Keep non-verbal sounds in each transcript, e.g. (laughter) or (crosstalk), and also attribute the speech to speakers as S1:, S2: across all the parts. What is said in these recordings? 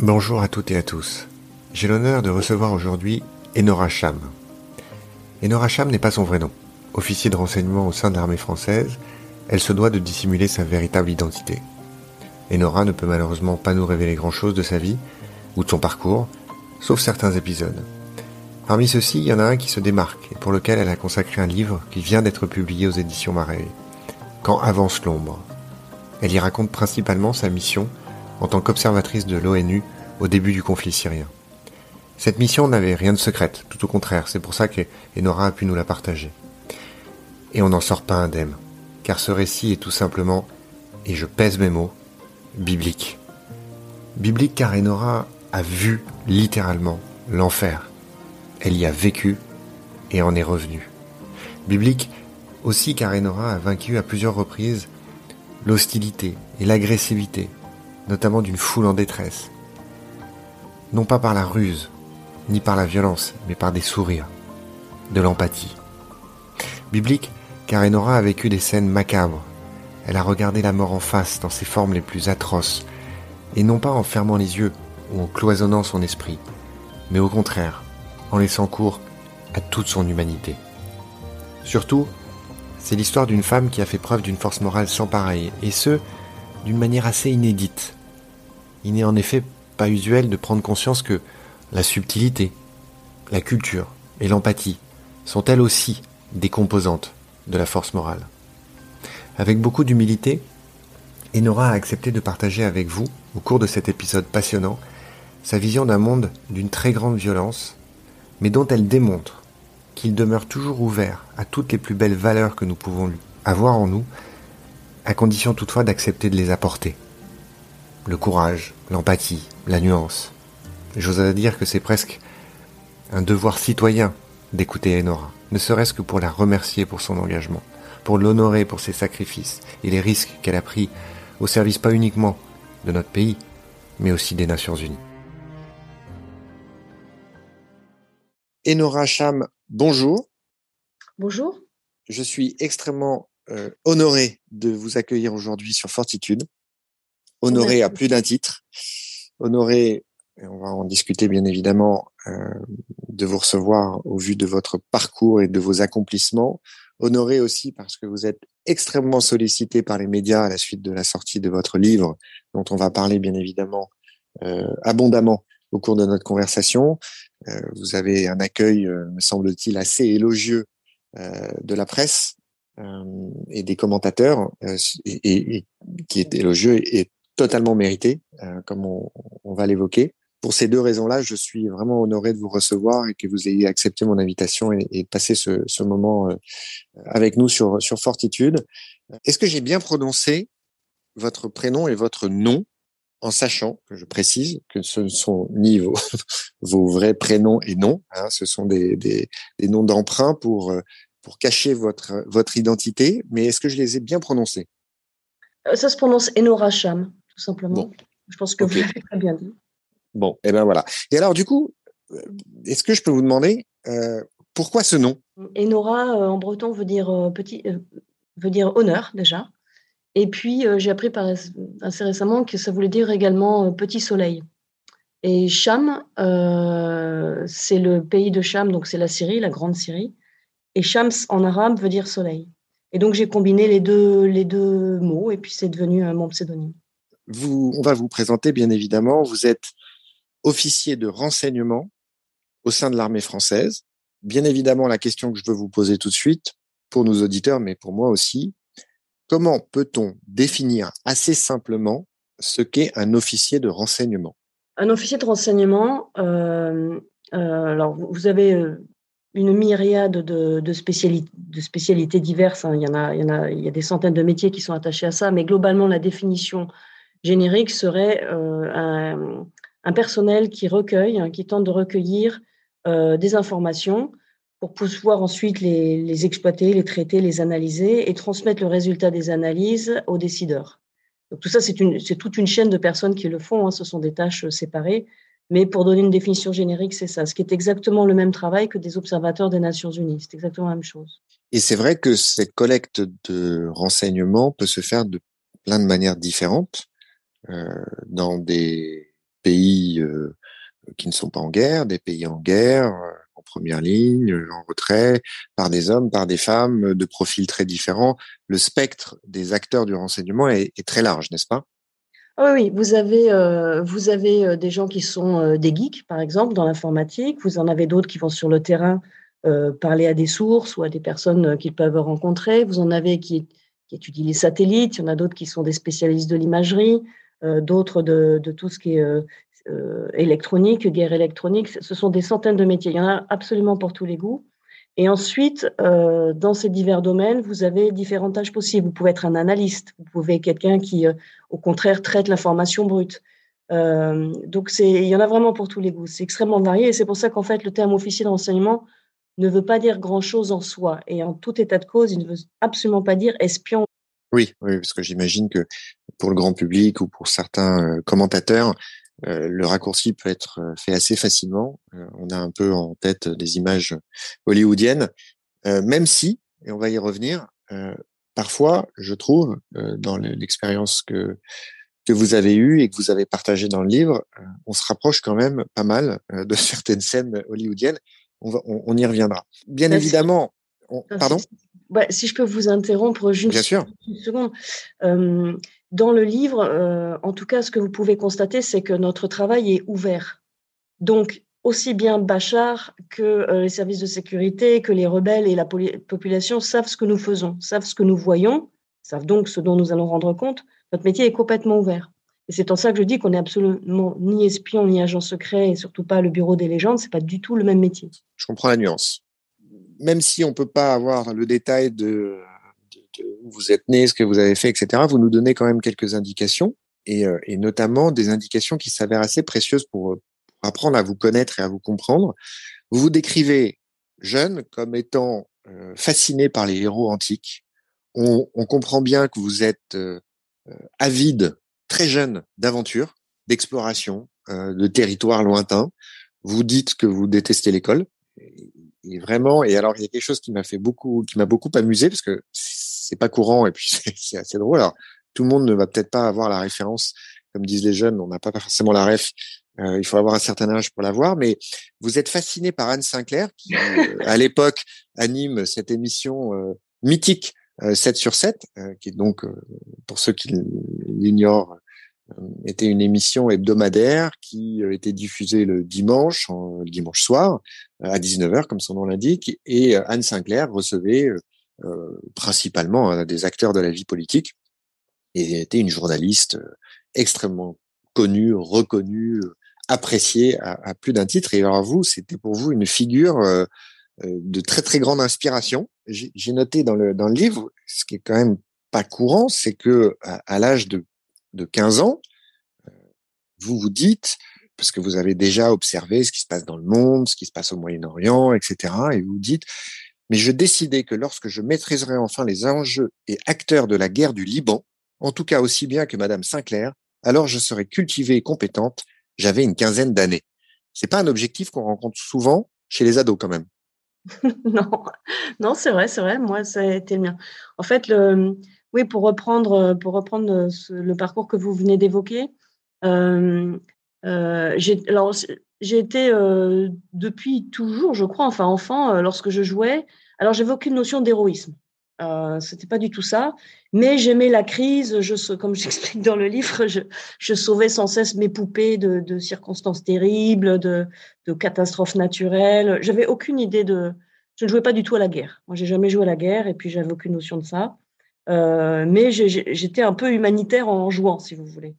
S1: Bonjour à toutes et à tous. J'ai l'honneur de recevoir aujourd'hui Enora Cham. Enora Cham n'est pas son vrai nom. Officier de renseignement au sein de l'armée française, elle se doit de dissimuler sa véritable identité. Enora ne peut malheureusement pas nous révéler grand-chose de sa vie ou de son parcours, sauf certains épisodes. Parmi ceux-ci, il y en a un qui se démarque et pour lequel elle a consacré un livre qui vient d'être publié aux éditions Marais. Quand avance l'ombre. Elle y raconte principalement sa mission en tant qu'observatrice de l'ONU au début du conflit syrien. Cette mission n'avait rien de secrète, tout au contraire, c'est pour ça qu'Enora a pu nous la partager. Et on n'en sort pas indemne, car ce récit est tout simplement, et je pèse mes mots, biblique. Biblique car Enora a vu littéralement l'enfer. Elle y a vécu et en est revenue. Biblique aussi car Enora a vaincu à plusieurs reprises l'hostilité et l'agressivité, notamment d'une foule en détresse. Non pas par la ruse, ni par la violence, mais par des sourires, de l'empathie. Biblique car Enora a vécu des scènes macabres. Elle a regardé la mort en face dans ses formes les plus atroces, et non pas en fermant les yeux ou en cloisonnant son esprit, mais au contraire, en laissant cours à toute son humanité. Surtout, c'est l'histoire d'une femme qui a fait preuve d'une force morale sans pareille, et ce, d'une manière assez inédite. Il n'est en effet pas usuel de prendre conscience que la subtilité, la culture et l'empathie sont elles aussi des composantes de la force morale. Avec beaucoup d'humilité, Enora a accepté de partager avec vous, au cours de cet épisode passionnant, sa vision d'un monde d'une très grande violence, mais dont elle démontre qu'il demeure toujours ouvert à toutes les plus belles valeurs que nous pouvons avoir en nous, à condition toutefois d'accepter de les apporter. Le courage, l'empathie, la nuance. J'oserais dire que c'est presque un devoir citoyen d'écouter Enora, ne serait-ce que pour la remercier pour son engagement, pour l'honorer pour ses sacrifices et les risques qu'elle a pris au service pas uniquement de notre pays, mais aussi des Nations Unies. Enora Cham, bonjour.
S2: Bonjour.
S1: Je suis extrêmement euh, honoré de vous accueillir aujourd'hui sur Fortitude. Honoré à plus d'un titre. Honoré, et on va en discuter bien évidemment, euh, de vous recevoir au vu de votre parcours et de vos accomplissements. Honoré aussi parce que vous êtes extrêmement sollicité par les médias à la suite de la sortie de votre livre, dont on va parler bien évidemment euh, abondamment au cours de notre conversation. Euh, vous avez un accueil, euh, me semble-t-il, assez élogieux euh, de la presse et des commentateurs, et, et, qui est élogieux et totalement mérité, comme on, va l'évoquer. Pour ces deux raisons-là, je suis vraiment honoré de vous recevoir et que vous ayez accepté mon invitation et, et passer ce, moment avec nous sur, sur Fortitude. Est-ce que j'ai bien prononcé votre prénom et votre nom en sachant que je précise que ce ne sont ni vos, (laughs) vrais prénoms et noms, hein, ce sont des, des, noms d'emprunt pour, euh, pour cacher votre, votre identité, mais est-ce que je les ai bien prononcés?
S2: Euh, Ça se prononce Enora Cham, tout simplement. Bon. Je pense que okay. vous l'avez très bien dit.
S1: Bon, et eh ben voilà. Et alors, du coup, euh, est-ce que je peux vous demander euh, pourquoi ce nom?
S2: Enora, euh, en breton, veut dire petit, veut dire honneur déjà. Et puis, j'ai appris par, assez récemment que ça voulait dire également petit soleil. Et Cham, c'est le pays de Cham, donc c'est la Syrie, la grande Syrie. Et Shams en arabe veut dire soleil. Et donc, j'ai combiné les deux, les deux mots et puis c'est devenu mon pseudonyme.
S1: On va vous présenter, bien évidemment. Vous êtes officier de renseignement au sein de l'armée française. Bien évidemment, la question que je veux vous poser tout de suite, pour nos auditeurs, mais pour moi aussi, Comment peut-on définir assez simplement ce qu'est un officier de renseignement?
S2: Un officier de renseignement, euh, euh, alors vous avez euh, une myriade de, spécialités, diverses. Hein. Il, y en il, y en a, il y a des centaines de métiers qui sont attachés à ça, mais globalement, la définition générique serait euh, un, personnel qui recueille, hein, qui tente de recueillir euh, des informations pour pouvoir ensuite les, exploiter, les traiter, les analyser et transmettre le résultat des analyses aux décideurs. Donc tout ça, c'est toute une chaîne de personnes qui le font, hein, ce sont des tâches séparées, mais pour donner une définition générique, c'est ça, ce qui est exactement le même travail que des observateurs des Nations Unies, c'est exactement la même chose.
S1: Et c'est vrai que cette collecte de renseignements peut se faire de plein de manières différentes, euh, dans des pays qui ne sont pas en guerre, des pays en guerre, en première ligne, en retrait, par des hommes, par des femmes, de profils très différents. Le spectre des acteurs du renseignement est, très large, n'est-ce pas?
S2: Ah oui, vous avez, vous avez des gens qui sont des geeks, par exemple, dans l'informatique. Vous en avez d'autres qui vont sur le terrain parler à des sources ou à des personnes qu'ils peuvent rencontrer. Vous en avez qui étudient les satellites. Il y en a d'autres qui sont des spécialistes de l'imagerie. Euh, d'autres de, tout ce qui est euh, euh, électronique, guerre électronique. Ce sont des centaines de métiers. Il y en a absolument pour tous les goûts. Et ensuite, dans ces divers domaines, vous avez différents tâches possibles. Vous pouvez être un analyste, vous pouvez être quelqu'un qui, au contraire, traite l'information brute. donc, il y en a vraiment pour tous les goûts. C'est extrêmement varié et c'est pour ça qu'en fait, le terme officier de renseignement ne veut pas dire grand-chose en soi. Et en tout état de cause, il ne veut absolument pas dire espion
S1: oui, oui, parce que j'imagine que pour le grand public ou pour certains euh, commentateurs, euh, le raccourci peut être euh, fait assez facilement. on a un peu en tête des images hollywoodiennes, même si, et on va y revenir, parfois, je trouve, dans l'expérience que que vous avez eue et que vous avez partagée dans le livre, on se rapproche quand même pas mal de (laughs) certaines scènes hollywoodiennes. On, va, on, y reviendra. Bien évidemment. pardon?
S2: Bah, si je peux vous interrompre juste une seconde. Euh, dans le livre, euh, en tout cas, ce que vous pouvez constater, c'est que notre travail est ouvert. Donc, aussi bien Bachar que euh, les services de sécurité, que les rebelles et la population savent ce que nous faisons, savent ce que nous voyons, savent donc ce dont nous allons rendre compte. Notre métier est complètement ouvert. Et c'est en ça que je dis qu'on n'est absolument ni espion, ni agent secret, et surtout pas le bureau des légendes. C'est pas du tout le même métier.
S1: Je comprends la nuance même si on peut pas avoir le détail de, où vous êtes né, ce que vous avez fait, etc., vous nous donnez quand même quelques indications et, euh, notamment des indications qui s'avèrent assez précieuses pour, apprendre à vous connaître et à vous comprendre. Vous vous décrivez jeune comme étant euh, fasciné par les héros antiques. On, comprend bien que vous êtes euh, avide, très jeune, d'aventure, d'exploration, de territoires lointains. Vous dites que vous détestez l'école et vraiment, et alors il y a quelque chose qui m'a fait beaucoup, qui m'a beaucoup amusé parce que c'est pas courant et puis (laughs) c'est assez drôle. Alors tout le monde ne va peut-être pas avoir la référence, comme disent les jeunes, on n'a pas forcément la ref. Euh, il faut avoir un certain âge pour la voir, mais vous êtes fasciné par Anne Sinclair qui, euh, à l'époque, anime cette émission euh, mythique 7 sur 7, qui est donc, pour ceux qui l'ignorent, était une émission hebdomadaire qui était diffusée le dimanche, le dimanche soir, à 19h, comme son nom l'indique, et Anne Sinclair recevait euh, principalement des acteurs de la vie politique et était une journaliste extrêmement connue, reconnue, appréciée à, à plus d'un titre. Et alors vous, c'était pour vous une figure de très très grande inspiration. J'ai noté dans le dans le livre, ce qui est quand même pas courant, c'est que à l'âge de de 15 ans, euh, vous vous dites, parce que vous avez déjà observé ce qui se passe dans le monde, ce qui se passe au Moyen-Orient, etc., et vous vous dites, mais je décidais que lorsque je maîtriserai enfin les enjeux et acteurs de la guerre du Liban, en tout cas aussi bien que Madame Sinclair, alors je serai cultivée et compétente. J'avais une quinzaine d'années. C'est pas un objectif qu'on rencontre souvent chez les ados quand même. (laughs)
S2: non, non, c'est vrai, c'est vrai. Moi, ça a été le mien. En fait, le, oui, pour reprendre, euh, pour reprendre euh, le parcours que vous venez d'évoquer, euh, j'ai été depuis toujours, je crois, enfin enfant, lorsque je jouais. Alors, j'avais aucune notion d'héroïsme. Euh, c'était pas du tout ça, mais j'aimais la crise. Je, comme (laughs) j'explique dans le livre, je, sauvais sans cesse mes poupées de, circonstances terribles, de, de catastrophes naturelles. J'avais aucune idée de. Je ne jouais pas du tout à la guerre. Moi, j'ai jamais joué à la guerre et puis j'avais aucune notion de ça. Euh, mais j'étais un peu humanitaire en jouant, si vous voulez.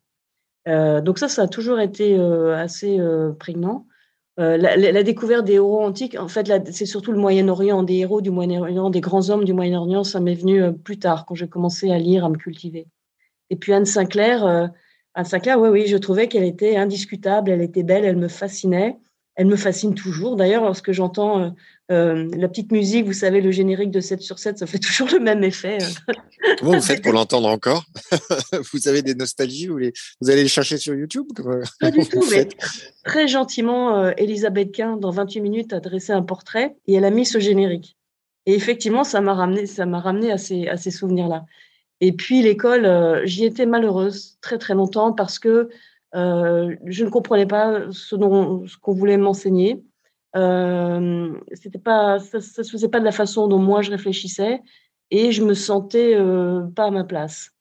S2: Euh, donc ça, ça a toujours été euh, assez prégnant. La, découverte des héros antiques, en fait, c'est surtout le Moyen-Orient, des héros du Moyen-Orient, des grands hommes du Moyen-Orient, ça m'est venu plus tard, quand j'ai commencé à lire, à me cultiver. Et puis Anne Sinclair, Anne Sinclair, oui, oui, je trouvais qu'elle était indiscutable, elle était belle, elle me fascinait. Elle me fascine toujours. D'ailleurs, lorsque j'entends euh, la petite musique, vous savez, le générique de 7 sur 7, ça fait (laughs) toujours le même effet.
S1: Euh. Comment vous faites pour (laughs) l'entendre encore? (laughs) Vous avez des nostalgies vous, vous allez les chercher sur YouTube
S2: Pas du tout, mais très gentiment, euh, Elisabeth Quint, dans 28 minutes, a dressé un portrait et elle a mis ce générique. Et effectivement, ça m'a ramené, ça m'a ramené à ces, à ces souvenirs-là. Et puis l'école, j'y étais malheureuse très très longtemps parce que je ne comprenais pas ce qu'on voulait m'enseigner. Euh, c'était pas, ça, ça se faisait pas de la façon dont moi je réfléchissais et je me sentais pas à ma place.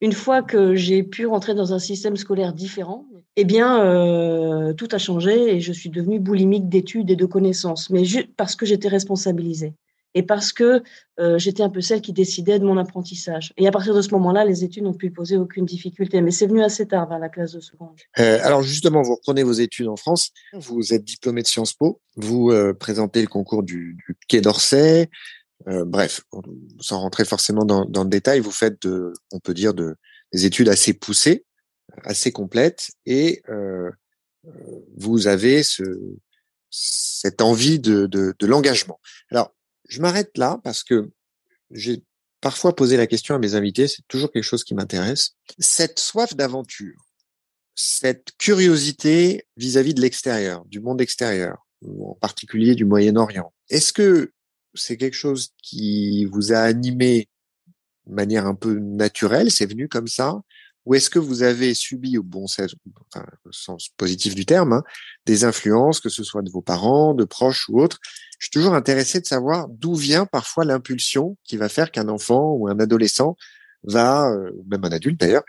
S2: Une fois que j'ai pu rentrer dans un système scolaire différent, eh bien, euh, tout a changé et je suis devenue boulimique d'études et de connaissances, mais parce que j'étais responsabilisée et parce que euh, j'étais un peu celle qui décidait de mon apprentissage. Et à partir de ce moment-là, les études n'ont pu poser aucune difficulté, mais c'est venu assez tard vers la classe de seconde.
S1: Euh, alors justement, vous reprenez vos études en France, vous êtes diplômé de Sciences Po, vous présentez le concours du, Quai d'Orsay, euh, bref, sans rentrer forcément dans, le détail, vous faites, on peut dire, de, des études assez poussées, assez complètes, et euh, euh vous avez ce, cette envie de, de l'engagement. Alors, je m'arrête là parce que j'ai parfois posé la question à mes invités, c'est toujours quelque chose qui m'intéresse. Cette soif d'aventure, cette curiosité vis-à-vis -vis de l'extérieur, du monde extérieur, en particulier du Moyen-Orient. Est-ce que c'est quelque chose qui vous a animé de manière un peu naturelle, c'est venu comme ça? Ou est-ce que vous avez subi, au bon sens, enfin, sens positif du terme, hein, des influences, que ce soit de vos parents, de proches ou autres? Je suis toujours intéressé de savoir d'où vient parfois l'impulsion qui va faire qu'un enfant ou un adolescent va, euh, ou même un adulte d'ailleurs,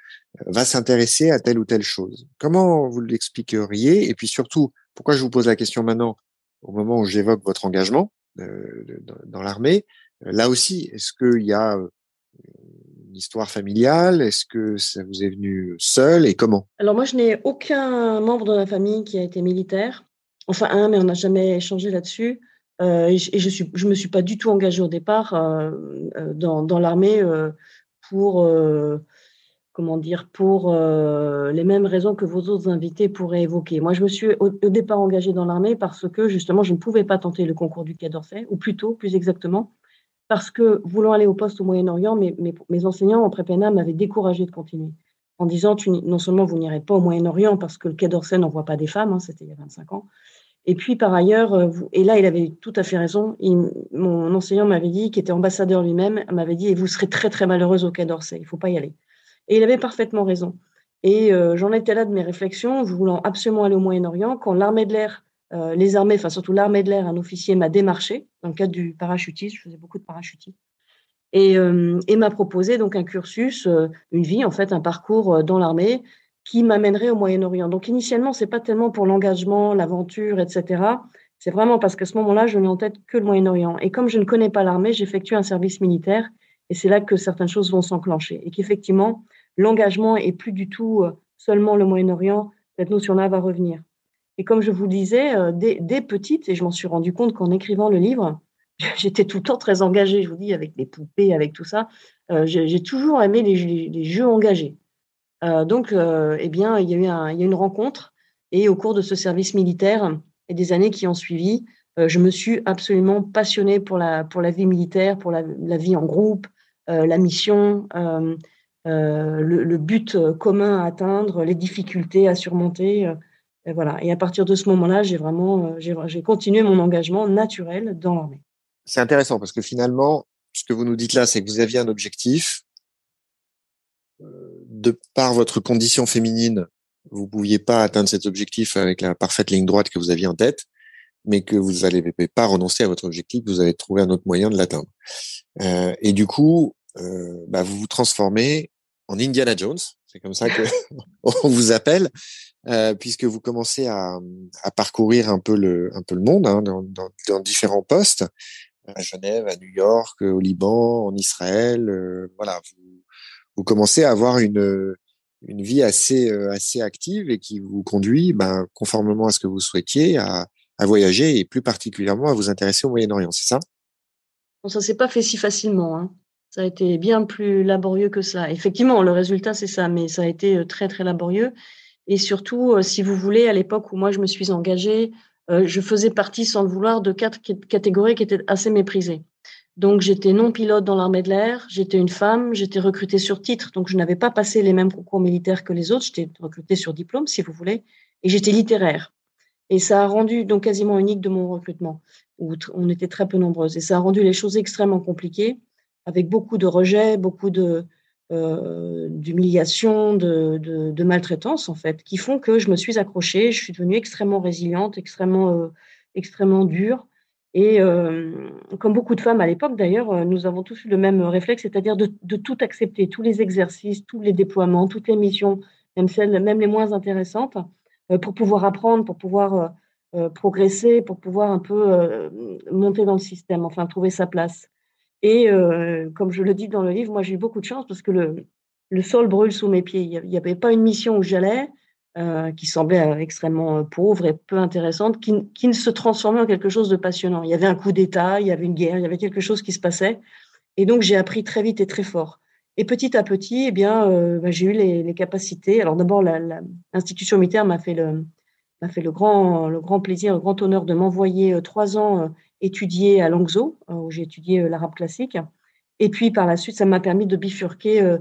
S1: va s'intéresser à telle ou telle chose. Comment vous l'expliqueriez? Et puis surtout, pourquoi je vous pose la question maintenant, au moment où j'évoque votre engagement euh, dans l'armée? Euh, là aussi, est-ce qu'il y a euh, une histoire familiale? Est-ce que ça vous est venu seul? Et comment?
S2: Alors moi, je n'ai aucun membre de ma famille qui a été militaire. Enfin un, mais on n'a jamais échangé là-dessus. Euh, et, je, je me suis pas du tout engagée au départ euh, dans, l'armée euh, pour comment dire, pour euh, les mêmes raisons que vos autres invités pourraient évoquer. Moi, je me suis au, départ engagée dans l'armée parce que justement, je ne pouvais pas tenter le concours du Quai d'Orsay, ou plutôt, plus exactement, parce que voulant aller au poste au Moyen-Orient, mes, enseignants en prépéna m'avaient découragé de continuer, en disant non seulement vous n'irez pas au Moyen-Orient parce que le Quai d'Orsay n'envoie pas des femmes, hein, c'était il y a 25 ans, et puis par ailleurs, euh, et là il avait tout à fait raison, mon enseignant m'avait dit, qui était ambassadeur lui-même, m'avait dit, et vous serez très très malheureuse au Quai d'Orsay, il ne faut pas y aller. Et il avait parfaitement raison. Et euh, j'en étais là de mes réflexions, voulant absolument aller au Moyen-Orient, quand l'armée de l'air, euh, les armées, enfin surtout l'armée de l'air, un officier m'a démarché dans le cadre du parachutisme, je faisais beaucoup de parachutisme, et, euh, et m'a proposé donc un cursus, une vie en fait, un parcours dans l'armée qui m'amènerait au Moyen-Orient. Donc initialement, c'est pas tellement pour l'engagement, l'aventure, etc. C'est vraiment parce qu'à ce moment-là, je n'ai en tête que le Moyen-Orient. Et comme je ne connais pas l'armée, j'effectue un service militaire et c'est là que certaines choses vont s'enclencher. Et qu'effectivement, l'engagement est plus du tout euh, seulement le Moyen-Orient. Cette notion-là va revenir. Et comme je vous disais, euh, dès, petite, et je m'en suis rendu compte qu'en écrivant le livre, (laughs) j'étais tout le temps très engagée, je vous dis, avec des poupées, avec tout ça. Euh, j'ai toujours aimé les, jeux engagés. donc, eh bien, il y, a eu une rencontre, et au cours de ce service militaire et des années qui ont suivi, je me suis absolument passionnée pour la, vie militaire, pour la, vie en groupe, euh, la mission, euh, euh, le, but commun à atteindre, les difficultés à surmonter. Et voilà. Et à partir de ce moment-là, j'ai vraiment j'ai continué mon engagement naturel dans l'armée.
S1: C'est intéressant parce que finalement, ce que vous nous dites là, c'est que vous aviez un objectif. De par votre condition féminine, vous pouviez pas atteindre cet objectif avec la parfaite ligne droite que vous aviez en tête, mais que vous n'allez pas renoncer à votre objectif, vous allez trouver un autre moyen de l'atteindre. Euh, et du coup, euh, bah, vous vous transformez en Indiana Jones, c'est comme ça que (laughs) on vous appelle, euh, puisque vous commencez à, parcourir un peu le, monde hein, dans, différents postes, à Genève, à New York, au Liban, en Israël. Euh, voilà, vous, commencez à avoir une, vie assez, euh, active et qui vous conduit, ben, conformément à ce que vous souhaitiez, à, voyager et plus particulièrement à vous intéresser au Moyen-Orient, c'est ça?
S2: Bon, ça s'est pas fait si facilement. Hein. Ça a été bien plus laborieux que ça. Effectivement, le résultat, c'est ça, mais ça a été euh, très, très laborieux. Et surtout, euh, si vous voulez, à l'époque où moi je me suis engagée, euh, je faisais partie, sans le vouloir, de quatre catégories qui étaient assez méprisées. Donc, j'étais non pilote dans l'armée de l'air, j'étais une femme, j'étais recrutée sur titre, donc je n'avais pas passé les mêmes concours militaires que les autres, j'étais recrutée sur diplôme, si vous voulez, et j'étais littéraire. Et ça a rendu donc quasiment unique de mon recrutement, où on était très peu nombreuses. Et ça a rendu les choses extrêmement compliquées, avec beaucoup de rejets, beaucoup de, d'humiliation, de, maltraitance en fait, qui font que je me suis accrochée, je suis devenue extrêmement résiliente, extrêmement, extrêmement dure. Et comme beaucoup de femmes à l'époque d'ailleurs, nous avons tous eu le même réflexe, c'est-à-dire de, de, tout accepter, tous les exercices, tous les déploiements, toutes les missions, même celles, même les moins intéressantes, pour pouvoir apprendre, pour pouvoir euh, progresser pour pouvoir un peu euh, monter dans le système, enfin trouver sa place. Et euh, comme je le dis dans le livre, moi j'ai eu beaucoup de chance parce que le, sol brûle sous mes pieds. Il n'y avait pas une mission où j'allais qui semblait extrêmement pauvre et peu intéressante, qui, ne se transformait en quelque chose de passionnant. Il y avait un coup d'État, il y avait une guerre, il y avait quelque chose qui se passait. Et donc j'ai appris très vite et très fort. Et petit à petit, eh bien, bah, j'ai eu les, capacités. Alors d'abord, l'institution militaire m'a fait le, m'a fait le grand, le grand plaisir, le grand honneur de m'envoyer euh, trois ans euh, étudier à Langzhou, euh, où j'ai étudié l'arabe classique. Et puis par la suite, ça m'a permis de bifurquer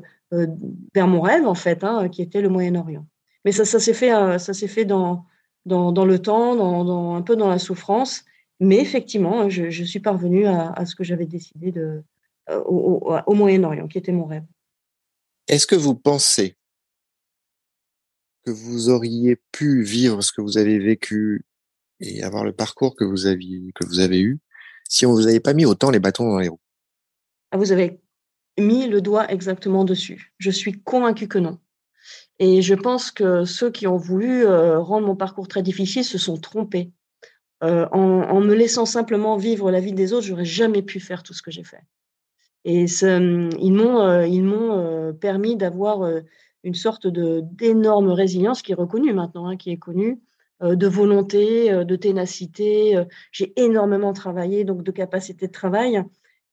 S2: vers mon rêve, en fait, hein, qui était le Moyen-Orient. Mais ça, ça s'est fait, ça s'est fait dans, dans, dans, le temps, dans, un peu dans la souffrance. Mais effectivement, je, je suis parvenue à, ce que j'avais décidé de, au Moyen-Orient, qui était mon rêve.
S1: Est-ce que vous pensez que vous auriez pu vivre ce que vous avez vécu et avoir le parcours que vous aviez que vous avez eu si on vous avait pas mis autant les bâtons dans les roues?
S2: Ah, Vous avez mis le doigt exactement dessus. Je suis convaincue que non. Et je pense que ceux qui ont voulu euh, rendre mon parcours très difficile se sont trompés. Euh, en, me laissant simplement vivre la vie des autres, j'aurais jamais pu faire tout ce que j'ai fait. Et ils m'ont, euh, ils m'ont permis d'avoir une sorte d'énorme résilience qui est reconnue maintenant, hein, qui est connue, euh, de volonté, euh, de ténacité. Euh, j'ai énormément travaillé, donc de capacité de travail.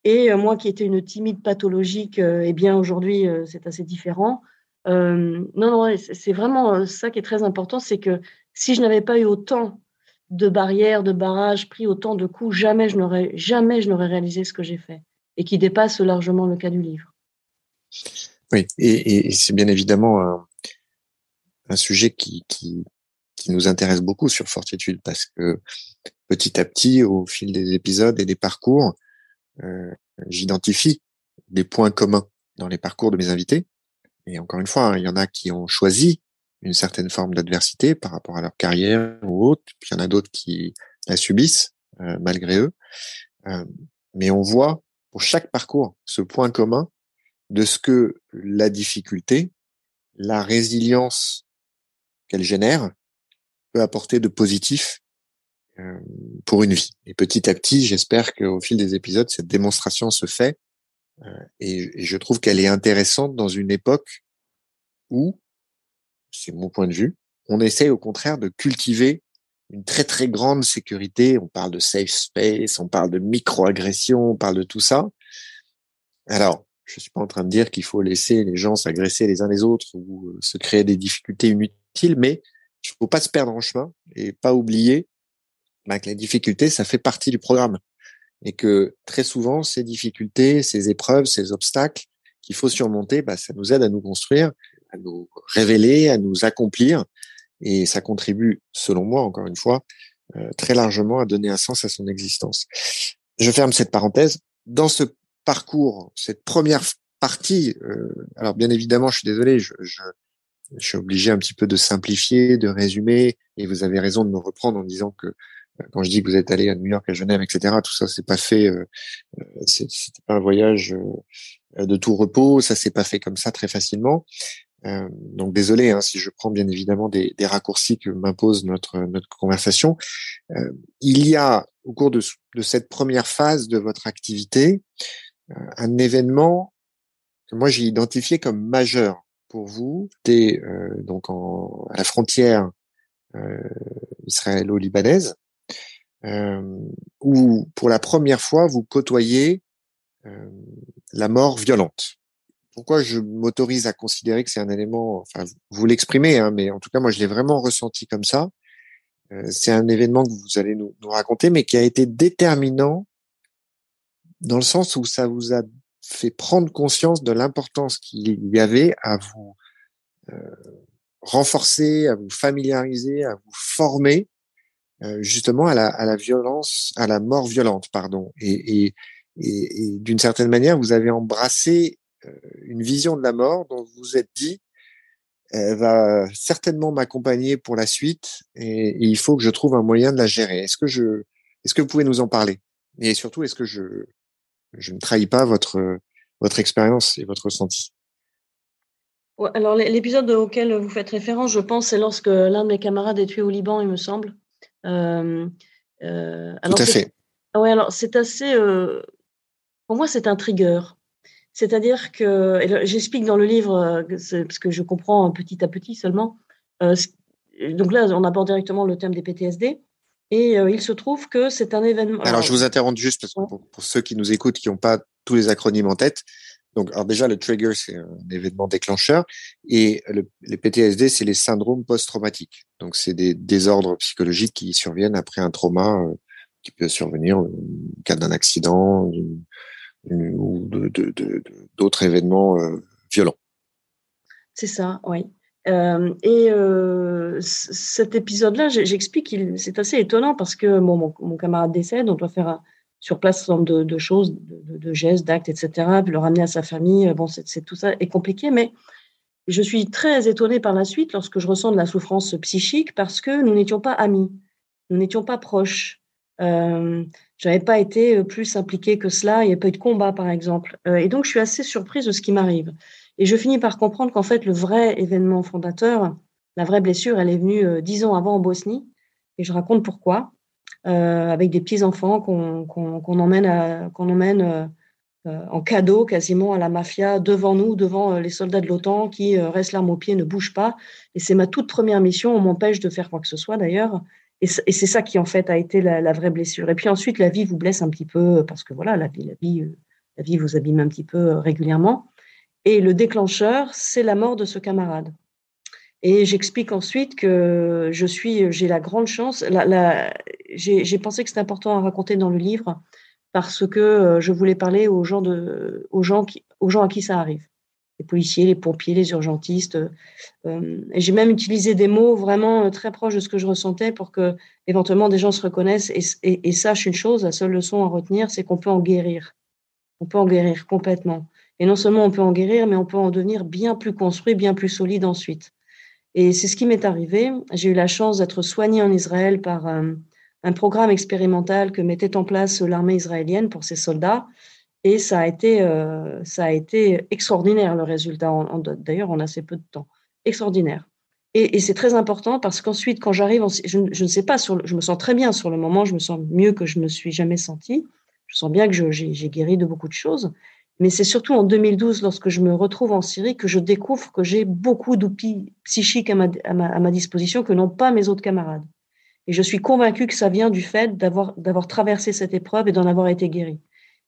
S2: Et moi qui étais une timide pathologique, eh bien aujourd'hui c'est assez différent. non, non, c'est vraiment ça qui est très important, c'est que si je n'avais pas eu autant de barrières, de barrages, pris autant de coups, jamais je n'aurais jamais je n'aurais réalisé ce que j'ai fait et qui dépasse largement le cas du livre.
S1: Oui, et, et c'est bien évidemment un, un sujet qui, qui, qui, nous intéresse beaucoup sur Fortitude parce que petit à petit, au fil des épisodes et des parcours, euh, j'identifie des points communs dans les parcours de mes invités. Et encore une fois, hein, il y en a qui ont choisi une certaine forme d'adversité par rapport à leur carrière ou autre, puis il y en a d'autres qui la subissent euh, malgré eux. Euh, mais on voit pour chaque parcours ce point commun de ce que la difficulté, la résilience qu'elle génère peut apporter de positif euh, pour une vie. Et petit à petit, j'espère qu'au fil des épisodes, cette démonstration se fait. Euh, et, je trouve qu'elle est intéressante dans une époque où, c'est mon point de vue, on essaye au contraire de cultiver une très très grande sécurité. On parle de safe space, on parle de microagression, on parle de tout ça. Alors, je suis pas en train de dire qu'il faut laisser les gens s'agresser les uns les autres ou euh, se créer des difficultés inutiles, mais il faut pas se perdre en chemin et pas oublier bah, que les difficultés, ça fait partie du programme et que très souvent ces difficultés, ces épreuves, ces obstacles qu'il faut surmonter, bah, ça nous aide à nous construire, à nous révéler, à nous accomplir et ça contribue, selon moi, encore une fois, euh, très largement à donner un sens à son existence. Je ferme cette parenthèse. Dans ce parcours, cette première partie, euh, alors bien évidemment, je suis désolé, je, je, je, suis obligé un petit peu de simplifier, de résumer, et vous avez raison de me reprendre en disant que euh, quand je dis que vous êtes allé à New York, à Genève, etc., tout ça, c'est pas fait, euh, euh c'était pas un voyage de tout repos, ça s'est pas fait comme ça très facilement. Euh, donc désolé hein, si je prends bien évidemment des, des raccourcis que m'impose notre notre conversation. Euh, il y a au cours de, de cette première phase de votre activité euh, un événement que moi j'ai identifié comme majeur pour vous. C'était euh, donc en, à la frontière euh, israélo-libanaise, euh, où pour la première fois vous côtoyez euh, la mort violente. Pourquoi je m'autorise à considérer que c'est un élément, enfin vous l'exprimez, hein, mais en tout cas moi je l'ai vraiment ressenti comme ça. c'est un événement que vous allez nous raconter, mais qui a été déterminant dans le sens où ça vous a fait prendre conscience de l'importance qu'il y avait à vous euh, renforcer, à vous familiariser, à vous former euh, justement à la, à la violence, à la mort violente, pardon. Et, et, et, d'une certaine manière, vous avez embrassé une vision de la mort dont vous vous êtes dit, elle va certainement m'accompagner pour la suite et, et, il faut que je trouve un moyen de la gérer. Est-ce que je, est-ce que vous pouvez nous en parler? Et surtout, est-ce que je, je ne trahis pas votre votre expérience et votre ressenti
S2: alors, l'épisode auquel vous faites référence, je pense, c'est lorsque l'un de mes camarades est tué au Liban, il me semble.
S1: Euh, euh, alors Tout à fait.
S2: Ouais, alors c'est assez. Euh, pour moi, c'est un trigger. C'est-à-dire que, j'explique dans le livre, parce que je comprends petit à petit seulement. donc là, on aborde directement le thème des PTSD. Et il se trouve que c'est un événement.
S1: Alors, je vous interromps juste parce que pour, ceux qui nous écoutent, qui n'ont pas tous les acronymes en tête, donc, alors déjà, le trigger, c'est un événement déclencheur, et le, les PTSD, c'est les syndromes post-traumatiques. Donc, c'est des désordres psychologiques qui surviennent après un trauma euh, qui peut survenir au cas d'un accident ou d'autres événements euh, violents.
S2: C'est ça, oui. Euh, et euh, cet épisode-là, j'explique, c'est assez étonnant parce que bon, mon, camarade décède, on doit faire un, sur place un nombre de, choses, de, gestes, d'actes, etc., puis le ramener à sa famille. Bon, c'est tout ça est compliqué, mais je suis très étonnée par la suite lorsque je ressens de la souffrance psychique parce que nous n'étions pas amis, nous n'étions pas proches. Euh, j'avais pas été plus impliquée que cela, il n'y a pas eu de combat, par exemple. Euh, et donc, je suis assez surprise de ce qui m'arrive. Et je finis par comprendre qu'en fait, le vrai événement fondateur, la vraie blessure, elle est venue euh, dix ans avant en Bosnie. Et je raconte pourquoi. Euh, avec des petits enfants qu'on emmène, emmène euh, en cadeau quasiment à la mafia devant nous, devant les soldats de l'OTAN qui restent l'arme au pied, ne bougent pas. Et c'est ma toute première mission. On m'empêche de faire quoi que ce soit d'ailleurs. Et c'est ça qui en fait a été la, vraie blessure. Et puis ensuite, la vie vous blesse un petit peu parce que voilà, la vie, la vie, la vie vous abîme un petit peu régulièrement. Et le déclencheur, c'est la mort de ce camarade. Et j'explique ensuite que je suis, j'ai la grande chance. J'ai pensé que c'était important à raconter dans le livre parce que euh, je voulais parler aux gens, de, aux gens, qui, aux gens à qui ça arrive. Les policiers, les pompiers, les urgentistes. Euh, j'ai même utilisé des mots vraiment très proches de ce que je ressentais pour que éventuellement des gens se reconnaissent et, et sachent une chose, la seule leçon à retenir, c'est qu'on peut en guérir. On peut en guérir complètement. Et non seulement on peut en guérir, mais on peut en devenir bien plus construit, bien plus solide ensuite. Et c'est ce qui m'est arrivé. J'ai eu la chance d'être soignée en Israël par euh, un programme expérimental que mettait en place l'armée israélienne pour ses soldats. Et ça a été, euh, ça a été extraordinaire le résultat. D'ailleurs, en assez peu de temps. Extraordinaire. Et, c'est très important parce qu'ensuite, quand j'arrive, je, ne sais pas, je me sens très bien sur le moment, je me sens mieux que je ne me suis jamais sentie. Je sens bien que j'ai guéri de beaucoup de choses. Mais c'est surtout en 2012, lorsque je me retrouve en Syrie, que je découvre que j'ai beaucoup d'outils psychiques à ma, disposition que n'ont pas mes autres camarades. Et je suis convaincue que ça vient du fait d'avoir, traversé cette épreuve et d'en avoir été guéri.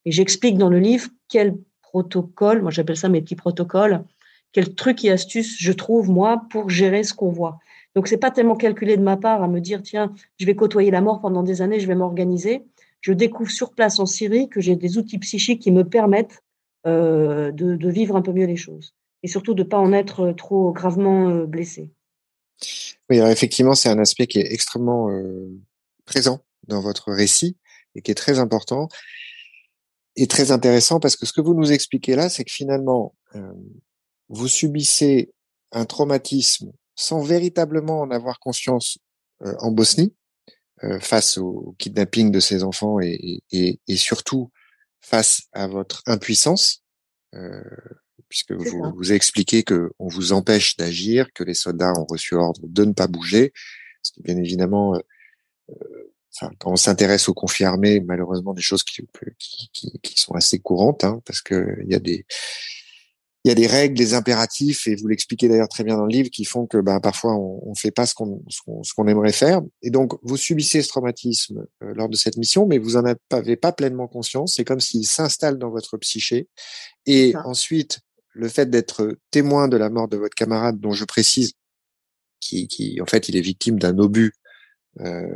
S2: Et j'explique dans le livre quel protocole, moi j'appelle ça mes petits protocoles, quel truc et astuce je trouve, moi, pour gérer ce qu'on voit. Donc, c'est pas tellement calculé de ma part à me dire, tiens, je vais côtoyer la mort pendant des années, je vais m'organiser. Je découvre sur place en Syrie que j'ai des outils psychiques qui me permettent euh, de, vivre un peu mieux les choses et surtout de ne pas en être trop gravement euh, blessé.
S1: Oui, effectivement, c'est un aspect qui est extrêmement euh, présent dans votre récit et qui est très important et très intéressant parce que ce que vous nous expliquez là, c'est que finalement, vous subissez un traumatisme sans véritablement en avoir conscience en Bosnie face au kidnapping de ces enfants et surtout face à votre impuissance, euh, puisque vous, vous expliquez que on vous empêche d'agir, que les soldats ont reçu ordre de ne pas bouger, qui bien évidemment, euh, euh enfin, quand on s'intéresse aux conflits armés, malheureusement des choses qui, qui, qui sont assez courantes, hein, parce que il y a des il y a des règles, des impératifs, et vous l'expliquez d'ailleurs très bien dans le livre, qui font que bah, parfois on ne fait pas ce qu'on ce qu'on aimerait faire. Et donc vous subissez ce traumatisme euh, lors de cette mission, mais vous en avez pas pleinement conscience. C'est comme s'il s'installe dans votre psyché. Et ensuite, le fait d'être témoin de la mort de votre camarade, dont je précise, qui, qui en fait il est victime d'un obus euh,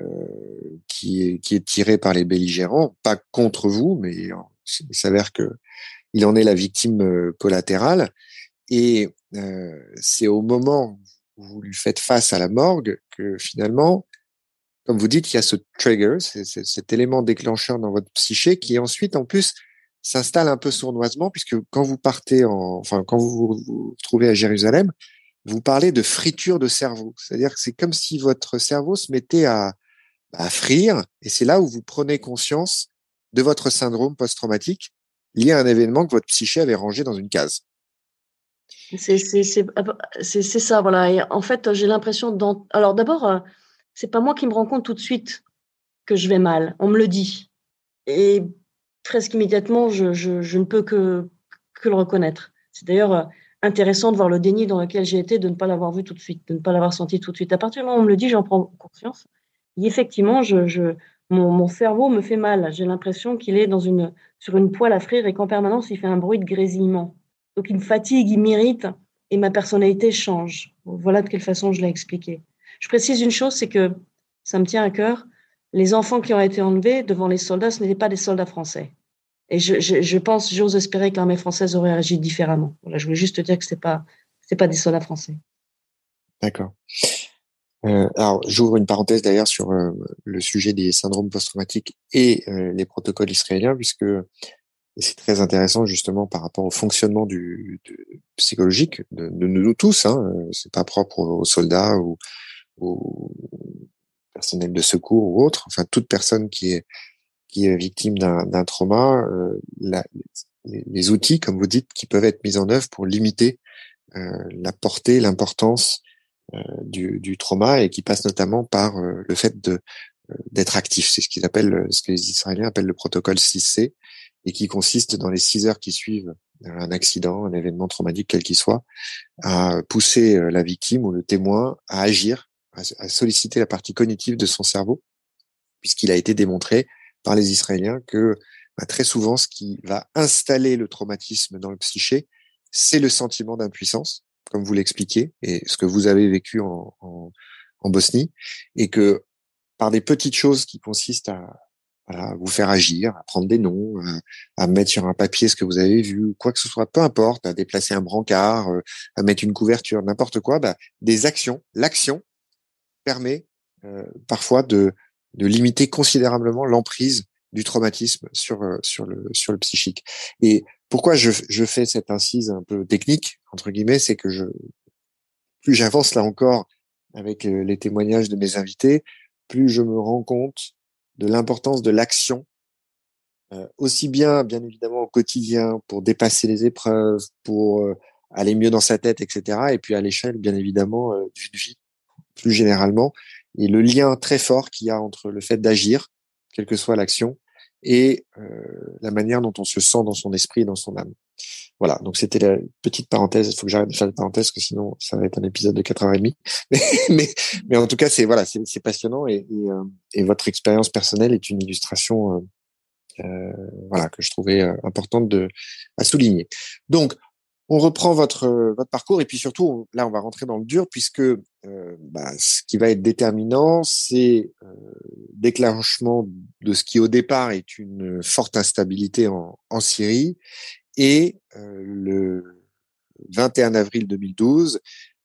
S1: qui, est, qui est tiré par les belligérants, pas contre vous, mais il s'avère que il en est la victime euh, collatérale. Et euh, c'est au moment où vous lui faites face à la morgue que finalement, comme vous dites, il y a ce trigger, cet élément déclencheur dans votre psyché qui ensuite, en plus, s'installe un peu sournoisement, puisque quand vous partez en, enfin, quand vous vous trouvez à Jérusalem, vous parlez de friture de cerveau. C'est-à-dire que c'est comme si votre cerveau se mettait à, à frire, et c'est là où vous prenez conscience de votre syndrome post-traumatique lié à un événement que votre psyché avait rangé dans une case.
S2: C'est ça, voilà. En fait, j'ai l'impression. Alors d'abord, euh, c'est pas moi qui me rends compte tout de suite que je vais mal. On me le dit. Et presque immédiatement, je, ne peux que, le reconnaître. C'est d'ailleurs euh, intéressant de voir le déni dans lequel j'ai été, de ne pas l'avoir vu tout de suite, de ne pas l'avoir senti tout de suite. À partir du moment où on me le dit, j'en prends conscience. Et effectivement, je mon, cerveau me fait mal. J'ai l'impression qu'il est sur une poêle à frire et qu'en permanence, il fait un bruit de grésillement. Donc, il me fatigue, il m'irrite et ma personnalité change. Voilà de quelle façon je l'ai expliqué. Je précise une chose, c'est que ça me tient à cœur. Les enfants qui ont été enlevés devant les soldats, ce n'étaient pas des soldats français. Et je, pense, j'ose espérer que l'armée française aurait agi différemment. Voilà, je voulais juste te dire que ce n'est pas, pas des soldats français.
S1: D'accord. Euh, alors, j'ouvre une parenthèse d'ailleurs sur euh, le sujet des syndromes post-traumatiques et euh, les protocoles israéliens, puisque c'est très intéressant justement par rapport au fonctionnement du, psychologique de, nous tous. Hein, c'est pas propre aux, soldats ou aux personnels de secours ou autres. Enfin, toute personne qui est qui est victime d'un trauma, la, les, outils, comme vous dites, qui peuvent être mis en œuvre pour limiter la portée, l'importance euh, du, du, trauma et qui passe notamment par euh, le fait euh, d'être actif. C'est ce qu'ils appellent, ce que les Israéliens appellent le protocole 6C, et qui consiste dans les six heures qui suivent un accident, un événement traumatique quel qu'il soit, à pousser la victime ou le témoin à agir, à, solliciter la partie cognitive de son cerveau, puisqu'il a été démontré par les Israéliens que bah, très souvent, ce qui va installer le traumatisme dans le psyché, c'est le sentiment d'impuissance, comme vous l'expliquez, et ce que vous avez vécu en, en, en, Bosnie, et que par des petites choses qui consistent à, à vous faire agir, à prendre des noms, à, mettre sur un papier ce que vous avez vu, quoi que ce soit, peu importe, à déplacer un brancard, euh, à mettre une couverture, n'importe quoi, bah, des actions. L'action permet euh, parfois de, de limiter considérablement l'emprise du traumatisme sur euh, sur le sur le psychique. Et pourquoi je, je fais cette incise un peu technique entre guillemets, c'est que je plus j'avance là encore avec euh, les témoignages de mes invités, plus je me rends compte de l'importance de l'action, euh, aussi bien bien évidemment au quotidien pour dépasser les épreuves, pour aller mieux dans sa tête, etc. Et puis à l'échelle bien évidemment d'une vie plus généralement, et le lien très fort qu'il y a entre le fait d'agir, quelle que soit l'action, et euh, la manière dont on se sent dans son esprit et dans son âme. Voilà, donc c'était la petite parenthèse. Il faut que j'arrête de faire une parenthèse, parce que sinon ça va être un épisode de 4h30. (laughs) Mais, mais, mais en tout cas, c'est voilà, c'est passionnant et, et, euh, et, votre expérience personnelle est une illustration, euh, euh voilà, que je trouvais importante de à souligner. Donc, on reprend votre votre parcours et puis surtout là on va rentrer dans le dur puisque euh, bah, ce qui va être déterminant c'est euh, déclenchement de ce qui au départ est une forte instabilité en, Syrie et euh, le 21 avril 2012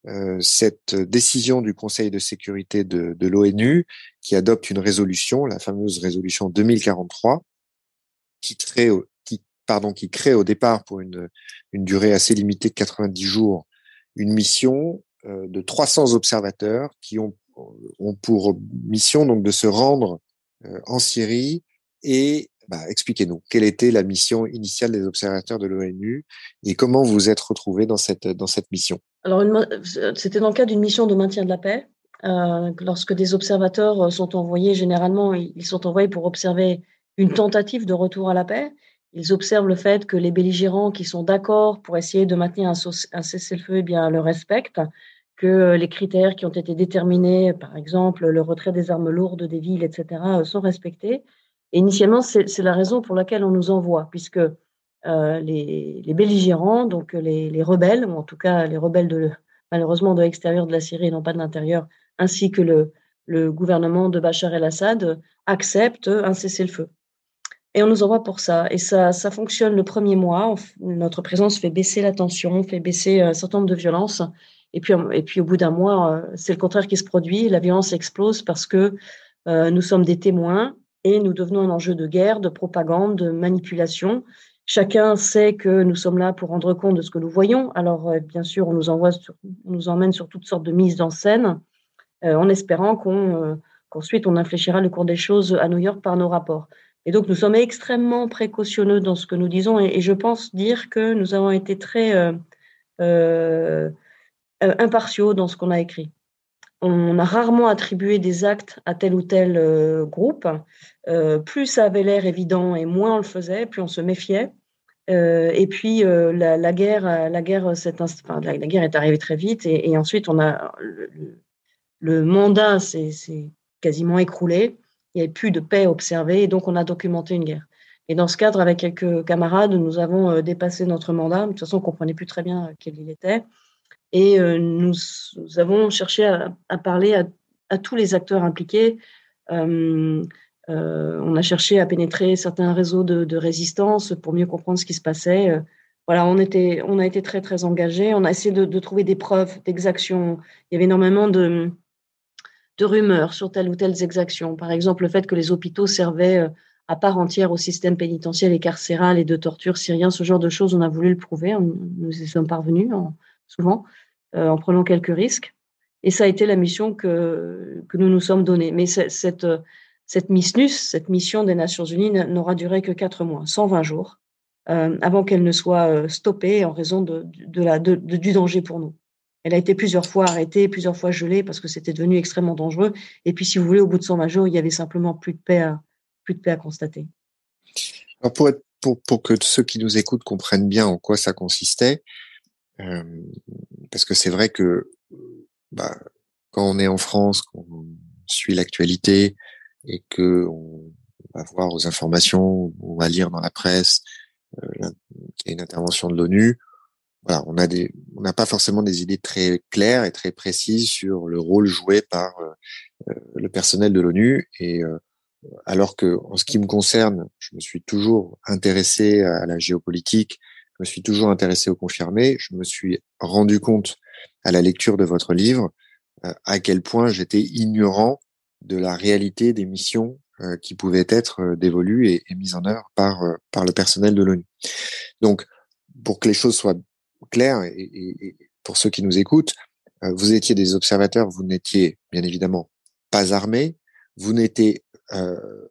S1: euh, cette décision du Conseil de sécurité de, de l'ONU qui adopte une résolution la fameuse résolution 2043 qui traite pardon, qui crée au départ pour une, durée assez limitée de 90 jours une mission euh, de 300 observateurs qui ont, ont pour mission donc de se rendre euh, en Syrie et bah, expliquez-nous quelle était la mission initiale des observateurs de l'ONU et comment vous êtes retrouvés dans cette dans cette mission?
S2: Alors c'était dans le cadre d'une mission de maintien de la paix. Euh, lorsque des observateurs sont envoyés, généralement ils sont envoyés pour observer une tentative de retour à la paix. Ils observent le fait que les belligérants qui sont d'accord pour essayer de maintenir un, cessez-le-feu eh bien, le respectent, que les critères qui ont été déterminés, par exemple le retrait des armes lourdes des villes, etc., sont respectés. Et initialement, c'est la raison pour laquelle on nous envoie, puisque euh, les, belligérants, donc les, les, rebelles, ou en tout cas les rebelles de, malheureusement de l'extérieur de la Syrie et non pas de l'intérieur, ainsi que le, le gouvernement de Bachar el-Assad, acceptent un cessez-le-feu. Et on nous envoie pour ça. Et ça, ça fonctionne le premier mois. notre présence fait baisser la tension, fait baisser un certain nombre de violences. Et puis, et puis au bout d'un mois, euh, c'est le contraire qui se produit. La violence explose parce que euh, nous sommes des témoins et nous devenons un enjeu de guerre, de propagande, de manipulation. Chacun sait que nous sommes là pour rendre compte de ce que nous voyons. Alors, bien sûr, on nous, envoie on nous emmène sur toutes sortes de mises en scène, en espérant qu'ensuite on infléchira le cours des choses à New York par nos rapports. Et donc, nous sommes extrêmement précautionneux dans ce que nous disons, et, je pense dire que nous avons été très euh, euh, euh, impartiaux dans ce qu'on a écrit. On a rarement attribué des actes à tel ou tel groupe. plus ça avait l'air évident et moins on le faisait, plus on se méfiait. et puis la, guerre, la guerre, enfin, la, guerre est arrivée très vite, et, ensuite on a le mandat s'est quasiment écroulé il n'y avait plus de paix observée et donc on a documenté une guerre. Et dans ce cadre, avec quelques camarades, nous avons euh, dépassé notre mandat. De toute façon, on ne comprenait plus très bien euh, quel il était. Et euh, nous, avons cherché à, parler à, tous les acteurs impliqués. on a cherché à pénétrer certains réseaux de, résistance pour mieux comprendre ce qui se passait. voilà, on, a été très, très engagés. On a essayé de, de trouver des preuves d'exaction. Il y avait énormément de, de rumeurs sur telles ou telles exactions. Par exemple, le fait que les hôpitaux servaient euh, à part entière au système pénitentiaire et carcéral et de torture syrien, ce genre de choses, on a voulu le prouver. nous y sommes parvenus souvent euh, en prenant quelques risques. Et ça a été la mission que, nous nous sommes donnée. Mais cette, cette MISNUS, cette mission des Nations Unies, n'aura duré que quatre mois, 120 jours, euh, avant qu'elle ne soit stoppée en raison de, du danger pour nous. Elle a été plusieurs fois arrêtée, plusieurs fois gelée parce que c'était devenu extrêmement dangereux. Et puis, si vous voulez, au bout de 120 jours, il y avait simplement plus de paix à, à constater.
S1: Alors pour, que ceux qui nous écoutent comprennent bien en quoi ça consistait, euh, parce que c'est vrai que bah, quand on est en France, qu'on suit l'actualité et que on va voir aux informations, on va lire dans la presse euh, une intervention de l'ONU, voilà, on a des, on n'a pas forcément des idées très claires et très précises sur le rôle joué par euh, euh, le personnel de l'ONU. Et euh, alors que, en ce qui me concerne, je me suis toujours intéressé à la géopolitique, je me suis toujours intéressé au confirmé. Je me suis rendu compte à la lecture de votre livre à quel point j'étais ignorant de la réalité des missions qui pouvaient être dévolues et, mises en œuvre par par le personnel de l'ONU. Donc, pour que les choses soient clair et, pour ceux qui nous écoutent, euh, vous étiez des observateurs, vous n'étiez bien évidemment pas armés, vous n'étiez euh,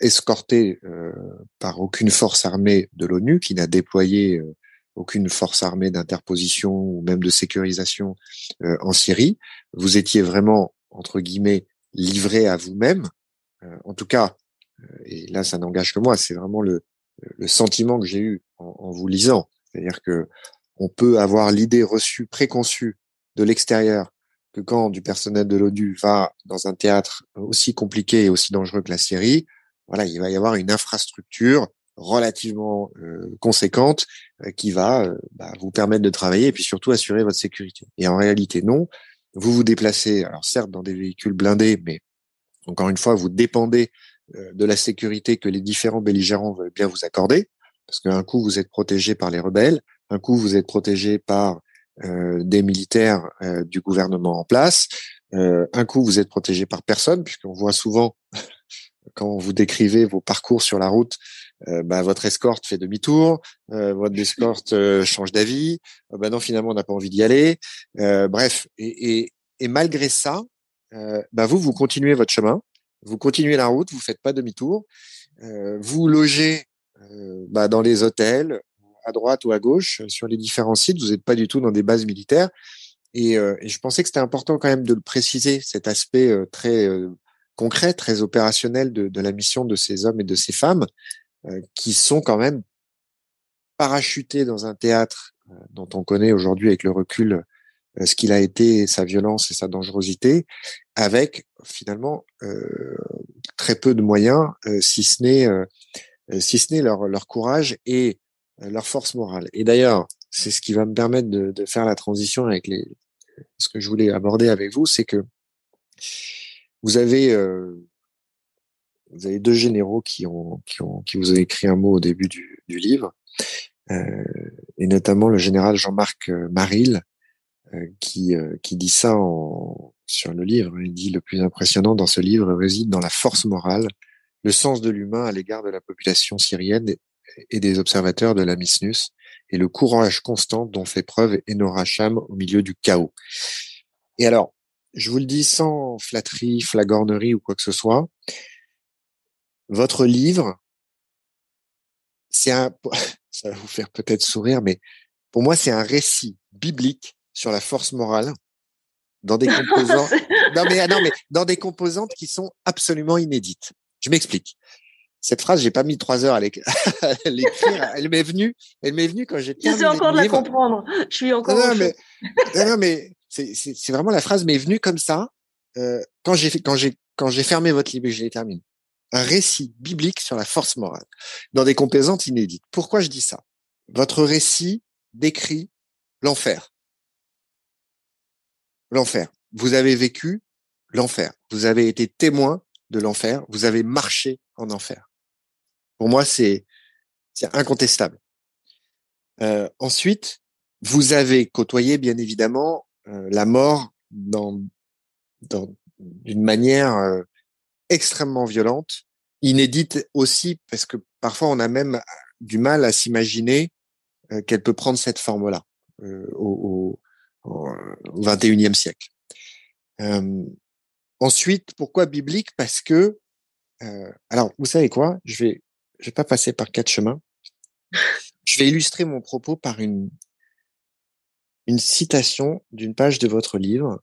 S1: escorté euh, par aucune force armée de l'ONU qui n'a déployé euh, aucune force armée d'interposition ou même de sécurisation en Syrie. Vous étiez vraiment entre guillemets livré à vous-même. en tout cas, et là ça n'engage que moi, c'est vraiment le, le sentiment que j'ai eu en, en vous lisant. C'est-à-dire que on peut avoir l'idée reçue, préconçue de l'extérieur que quand du personnel de l'ONU va dans un théâtre aussi compliqué et aussi dangereux que la Syrie, voilà, il va y avoir une infrastructure relativement euh, conséquente euh, qui va euh, bah, vous permettre de travailler et puis surtout assurer votre sécurité. Et en réalité, non. Vous vous déplacez, alors certes dans des véhicules blindés, mais encore une fois, vous dépendez de la sécurité que les différents belligérants veulent bien vous accorder, parce qu'un coup vous êtes protégé par les rebelles, un coup, vous êtes protégé par euh, des militaires euh, du gouvernement en place. Euh, un coup, vous êtes protégé par personne, puisqu'on voit souvent (laughs) quand vous décrivez vos parcours sur la route, bah, votre escorte fait demi-tour, votre escorte change d'avis. bah non, finalement, on n'a pas envie d'y aller. bref, et, malgré ça, bah vous, vous continuez votre chemin, vous continuez la route, vous faites pas demi-tour, vous logez bah, dans les hôtels, à droite ou à gauche euh, sur les différents sites. Vous n'êtes pas du tout dans des bases militaires. Et, euh, je pensais que c'était important quand même de le préciser, cet aspect euh, très concret, très opérationnel de, de, la mission de ces hommes et de ces femmes qui sont quand même parachutés dans un théâtre dont on connaît aujourd'hui avec le recul ce qu'il a été, sa violence et sa dangerosité, avec finalement euh, très peu de moyens, si ce n'est si ce n'est leur, leur courage et euh, leur force morale. Et d'ailleurs, c'est ce qui va me permettre de, de, faire la transition avec les, ce que je voulais aborder avec vous, c'est que vous avez, euh, vous avez deux généraux qui ont, qui ont, qui vous ont écrit un mot au début du, du livre, euh, et notamment le général Jean-Marc euh, Maril, euh, qui, qui dit ça en, sur le livre. Il dit le plus impressionnant dans ce livre réside dans la force morale, le sens de l'humain à l'égard de la population syrienne et des observateurs de la Misnus et le courage constant dont fait preuve Enora Cham au milieu du chaos. Et alors, je vous le dis sans flatterie, flagornerie ou quoi que ce soit, votre livre, c'est un, (laughs) ça va vous faire peut-être sourire, mais pour moi, c'est un récit biblique sur la force morale dans des (laughs) composantes, non mais, non mais dans des composantes qui sont absolument inédites. Je m'explique. Cette phrase, j'ai pas mis trois heures (laughs) à l'écrire. Elle m'est venue, elle m'est venue quand j'étais.
S2: J'essaie encore de la comprendre. Je suis encore.
S1: Non, mais, non, mais c'est vraiment la phrase m'est venue comme ça euh, quand j'ai quand j'ai quand j'ai fermé votre livre et que je l'ai terminé. Un récit biblique sur la force morale dans des composantes inédites. Pourquoi je dis ça? Votre récit décrit l'enfer. L'enfer. Vous avez vécu l'enfer. Vous avez été témoin de l'enfer. Vous avez marché en enfer. Pour moi, c'est incontestable. Euh, ensuite, vous avez côtoyé bien évidemment euh, la mort dans, d'une manière euh, extrêmement violente, inédite aussi parce que parfois on a même du mal à s'imaginer euh, qu'elle peut prendre cette forme-là au, au, au 21e siècle. ensuite, pourquoi biblique? Parce que alors vous savez quoi? Je vais je vais pas passer par quatre chemins. Je vais illustrer mon propos par une citation d'une page de votre livre.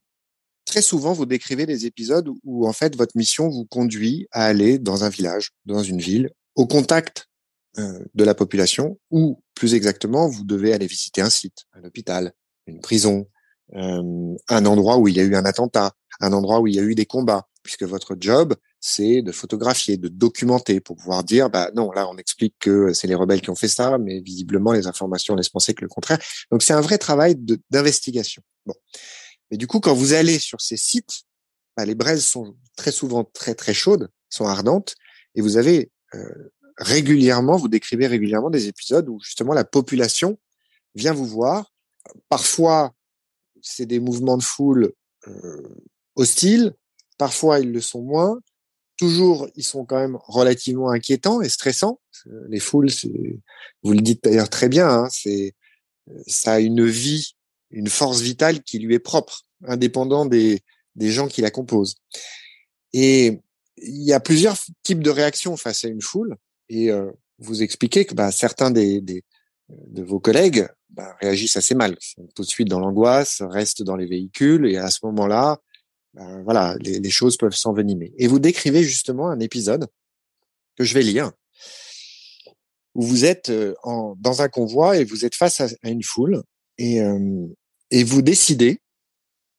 S1: Très souvent, vous décrivez des épisodes où, en fait, votre mission vous conduit à aller dans un village, dans une ville, au contact euh, de la population, ou plus exactement, vous devez aller visiter un site, un hôpital, une prison, euh, un endroit où il y a eu un attentat, un endroit où il y a eu des combats, puisque votre job, c'est de photographier, de documenter pour pouvoir dire, bah non, là on explique que c'est les rebelles qui ont fait ça, mais visiblement les informations laissent penser que le contraire. Donc c'est un vrai travail d'investigation. Bon, mais du coup quand vous allez sur ces sites, bah, les braises sont très souvent très très chaudes, sont ardentes, et vous avez euh, régulièrement, vous décrivez régulièrement des épisodes où justement la population vient vous voir. Parfois c'est des mouvements de foule euh, hostiles, parfois ils le sont moins toujours, ils sont quand même relativement inquiétants et stressants. Les foules, vous le dites d'ailleurs très bien, hein, c'est ça a une vie, une force vitale qui lui est propre, indépendant des, des gens qui la composent. Et il y a plusieurs types de réactions face à une foule. Et euh, vous expliquez que bah, certains des, des, de vos collègues bah, réagissent assez mal, tout de suite dans l'angoisse, restent dans les véhicules, et à ce moment-là, ben, voilà, les, choses peuvent s'envenimer. Et vous décrivez justement un épisode que je vais lire, où vous êtes euh, dans un convoi et vous êtes face à, une foule et, euh, et vous décidez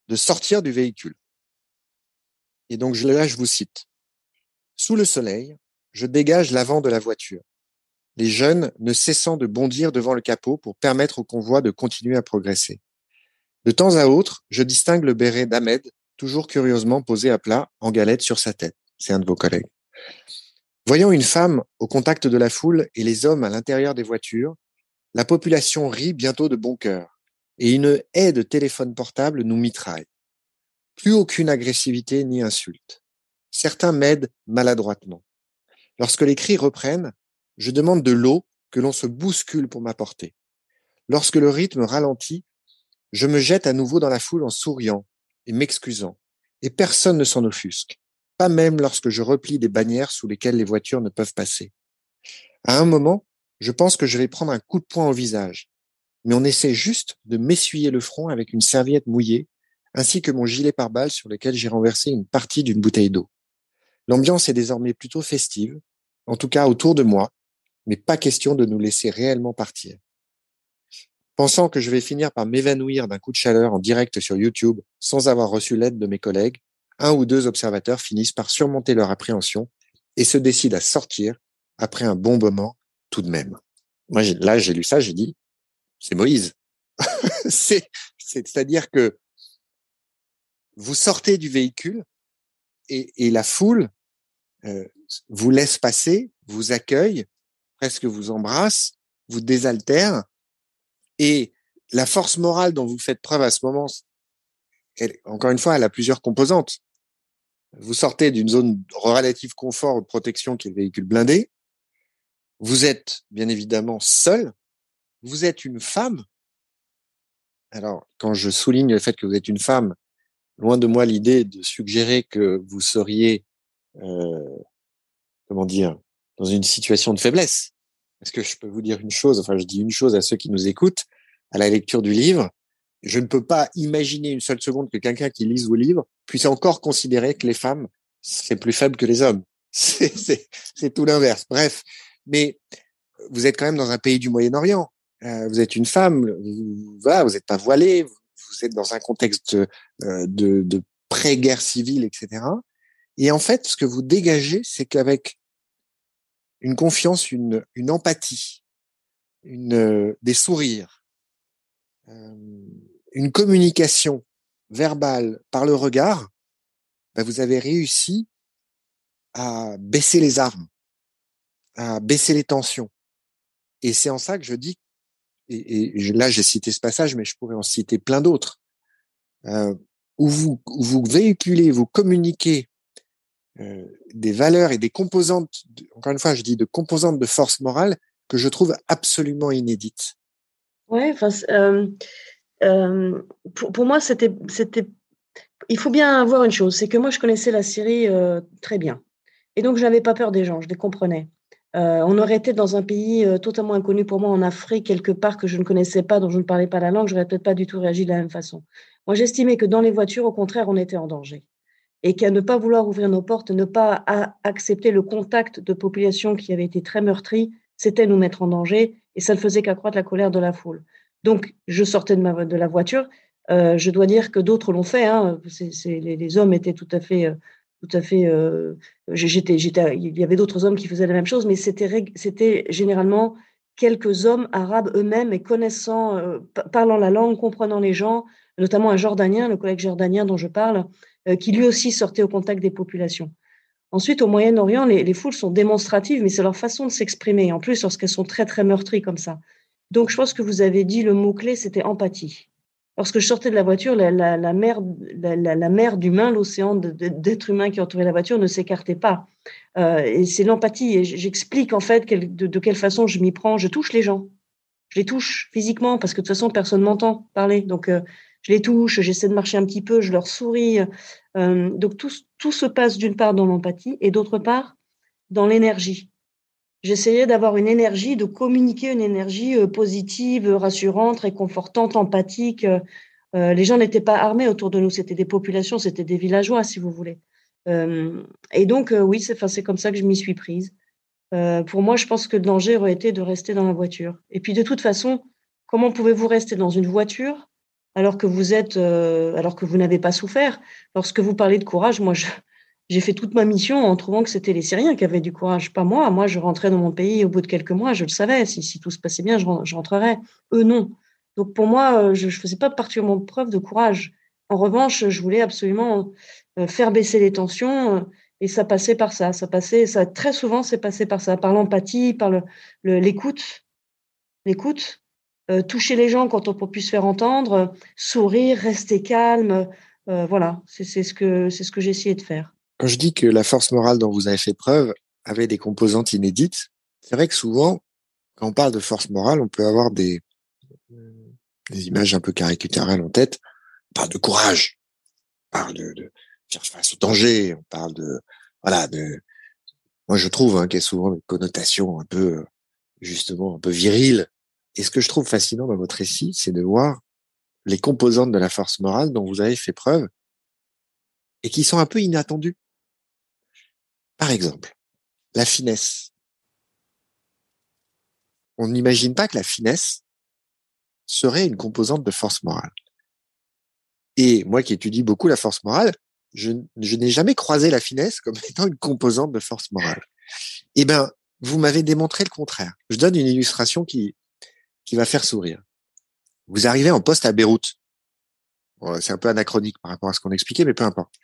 S1: de sortir du véhicule. Et donc là, je vous cite. Sous le soleil, je dégage l'avant de la voiture, les jeunes ne cessant de bondir devant le capot pour permettre au convoi de continuer à progresser. De temps à autre, je distingue le béret d'Ahmed toujours curieusement posé à plat en galette sur sa tête. C'est un de vos collègues. Voyant une femme au contact de la foule et les hommes à l'intérieur des voitures, la population rit bientôt de bon cœur et une haie de téléphone portable nous mitraille. Plus aucune agressivité ni insulte. Certains m'aident maladroitement. Lorsque les cris reprennent, je demande de l'eau que l'on se bouscule pour m'apporter. Lorsque le rythme ralentit, je me jette à nouveau dans la foule en souriant et m'excusant, et personne ne s'en offusque, pas même lorsque je replie des bannières sous lesquelles les voitures ne peuvent passer. À un moment, je pense que je vais prendre un coup de poing au visage, mais on essaie juste de m'essuyer le front avec une serviette mouillée, ainsi que mon gilet pare-balles sur lequel j'ai renversé une partie d'une bouteille d'eau. L'ambiance est désormais plutôt festive, en tout cas autour de moi, mais pas question de nous laisser réellement partir. Pensant que je vais finir par m'évanouir d'un coup de chaleur en direct sur YouTube sans avoir reçu l'aide de mes collègues, un ou deux observateurs finissent par surmonter leur appréhension et se décident à sortir après un bon moment tout de même. Moi, là, j'ai lu ça, j'ai dit, c'est Moïse. (laughs) c'est, c'est-à-dire que vous sortez du véhicule et, et la foule euh, vous laisse passer, vous accueille, presque vous embrasse, vous désaltère et la force morale dont vous faites preuve à ce moment, elle, encore une fois, elle a plusieurs composantes. Vous sortez d'une zone relative confort ou de protection qui est le véhicule blindé. Vous êtes bien évidemment seul. Vous êtes une femme. Alors, quand je souligne le fait que vous êtes une femme, loin de moi l'idée de suggérer que vous seriez, euh, comment dire, dans une situation de faiblesse. Parce que je peux vous dire une chose, enfin je dis une chose à ceux qui nous écoutent, à la lecture du livre, je ne peux pas imaginer une seule seconde que quelqu'un qui lise vos livres puisse encore considérer que les femmes, c'est plus faible que les hommes. (laughs) C'est tout l'inverse. Bref, mais vous êtes quand même dans un pays du Moyen-Orient. Euh, vous êtes une femme, voilà, vous n'êtes pas voilée, vous, êtes dans un contexte euh, de, de pré-guerre civile, etc. Et en fait, ce que vous dégagez, c'est qu'avec une confiance, une, une empathie, une, euh, des sourires, euh, une communication verbale par le regard, ben vous avez réussi à baisser les armes, à baisser les tensions. Et c'est en ça que je dis, et, et là j'ai cité ce passage, mais je pourrais en citer plein d'autres, euh, où vous, où vous véhiculez, vous communiquez euh, des valeurs et des composantes, encore une fois, je dis de composantes de force morale que je trouve absolument inédites.
S2: Ouais, enfin, euh, euh, pour, pour, moi, c'était. Il faut bien avoir une chose, c'est que moi, je connaissais la Syrie très bien, et donc je n'avais pas peur des gens, je les comprenais. On aurait été dans un pays totalement inconnu pour moi, en Afrique, quelque part que je ne connaissais pas, dont je ne parlais pas la langue, j'aurais peut-être pas du tout réagi de la même façon. Moi, j'estimais que dans les voitures, au contraire, on était en danger et qu'à ne pas vouloir ouvrir nos portes, ne pas accepter le contact de populations qui avaient été très meurtries, c'était nous mettre en danger et ça ne faisait qu'accroître la colère de la foule. Donc, je sortais de, ma, la voiture. Euh, je dois dire que d'autres l'ont fait. Hein. les, hommes étaient tout à fait, euh, tout à fait. Euh, il y avait d'autres hommes qui faisaient la même chose, mais c'était, généralement quelques hommes arabes eux-mêmes et connaissant, parlant la langue, comprenant les gens, notamment un Jordanien, le collègue jordanien dont je parle, euh, qui lui aussi sortait au contact des populations. Ensuite, au Moyen-Orient, les, les, foules sont démonstratives, mais c'est leur façon de s'exprimer, en plus lorsqu'elles sont très, très meurtries comme ça. Donc, je pense que vous avez dit le mot-clé, c'était empathie. Lorsque je sortais de la voiture, la, mer, la, mer d'humains, l'océan d'êtres humains qui entourait la voiture ne s'écartait pas. Euh, et c'est l'empathie. Et j'explique en fait de, quelle façon je m'y prends. Je touche les gens. Je les touche physiquement parce que de toute façon, personne m'entend parler. Donc, euh, je les touche, j'essaie de marcher un petit peu, je leur souris. Euh, donc tout, tout se passe d'une part dans l'empathie et d'autre part dans l'énergie. J'essayais d'avoir une énergie, de communiquer une énergie euh, positive, rassurante, réconfortante, empathique. Euh, les gens n'étaient pas armés autour de nous, c'était des populations, c'était des villageois, si vous voulez. Euh, et donc, euh, oui, c'est comme ça que je m'y suis prise. Euh, pour moi, je pense que le danger aurait été de rester dans la voiture. Et puis, de toute façon, comment pouvez-vous rester dans une voiture alors que vous êtes, euh, alors que vous n'avez pas souffert. Lorsque vous parlez de courage, moi, j'ai fait toute ma mission en trouvant que c'était les Syriens qui avaient du courage, pas moi. Moi, je rentrais dans mon pays au bout de quelques mois, je le savais. Si, si tout se passait bien, je, rentrerais. Eux, non. Donc, pour moi, euh, je ne faisais pas particulièrement preuve de courage. En revanche, je voulais absolument euh, faire baisser les tensions. Euh, et ça passait par ça. Ça passait, ça très souvent, c'est passé par ça, par l'empathie, par l'écoute, le, l'écoute, euh, toucher les gens quand on peut plus se faire entendre, sourire, rester calme. Euh, voilà, c'est ce que ce que j'ai essayé de faire.
S1: Quand je dis que la force morale dont vous avez fait preuve avait des composantes inédites, c'est vrai que souvent, quand on parle de force morale, on peut avoir des, des images un peu caricaturales en tête. On parle de courage, on parle de, de faire face au danger, on parle de voilà de. Moi, je trouve hein, qu'il y a souvent une connotation un peu justement un peu virile et ce que je trouve fascinant dans votre récit, c'est de voir les composantes de la force morale dont vous avez fait preuve et qui sont un peu inattendues. Par exemple, la finesse. On n'imagine pas que la finesse serait une composante de force morale. Et moi qui étudie beaucoup la force morale, je, n'ai jamais croisé la finesse comme (laughs) étant une composante de force morale. Eh ben, vous m'avez démontré le contraire. Je donne une illustration qui, qui va faire sourire. Vous arrivez en poste à Beyrouth. C'est un peu anachronique par rapport à ce qu'on expliquait, mais peu importe.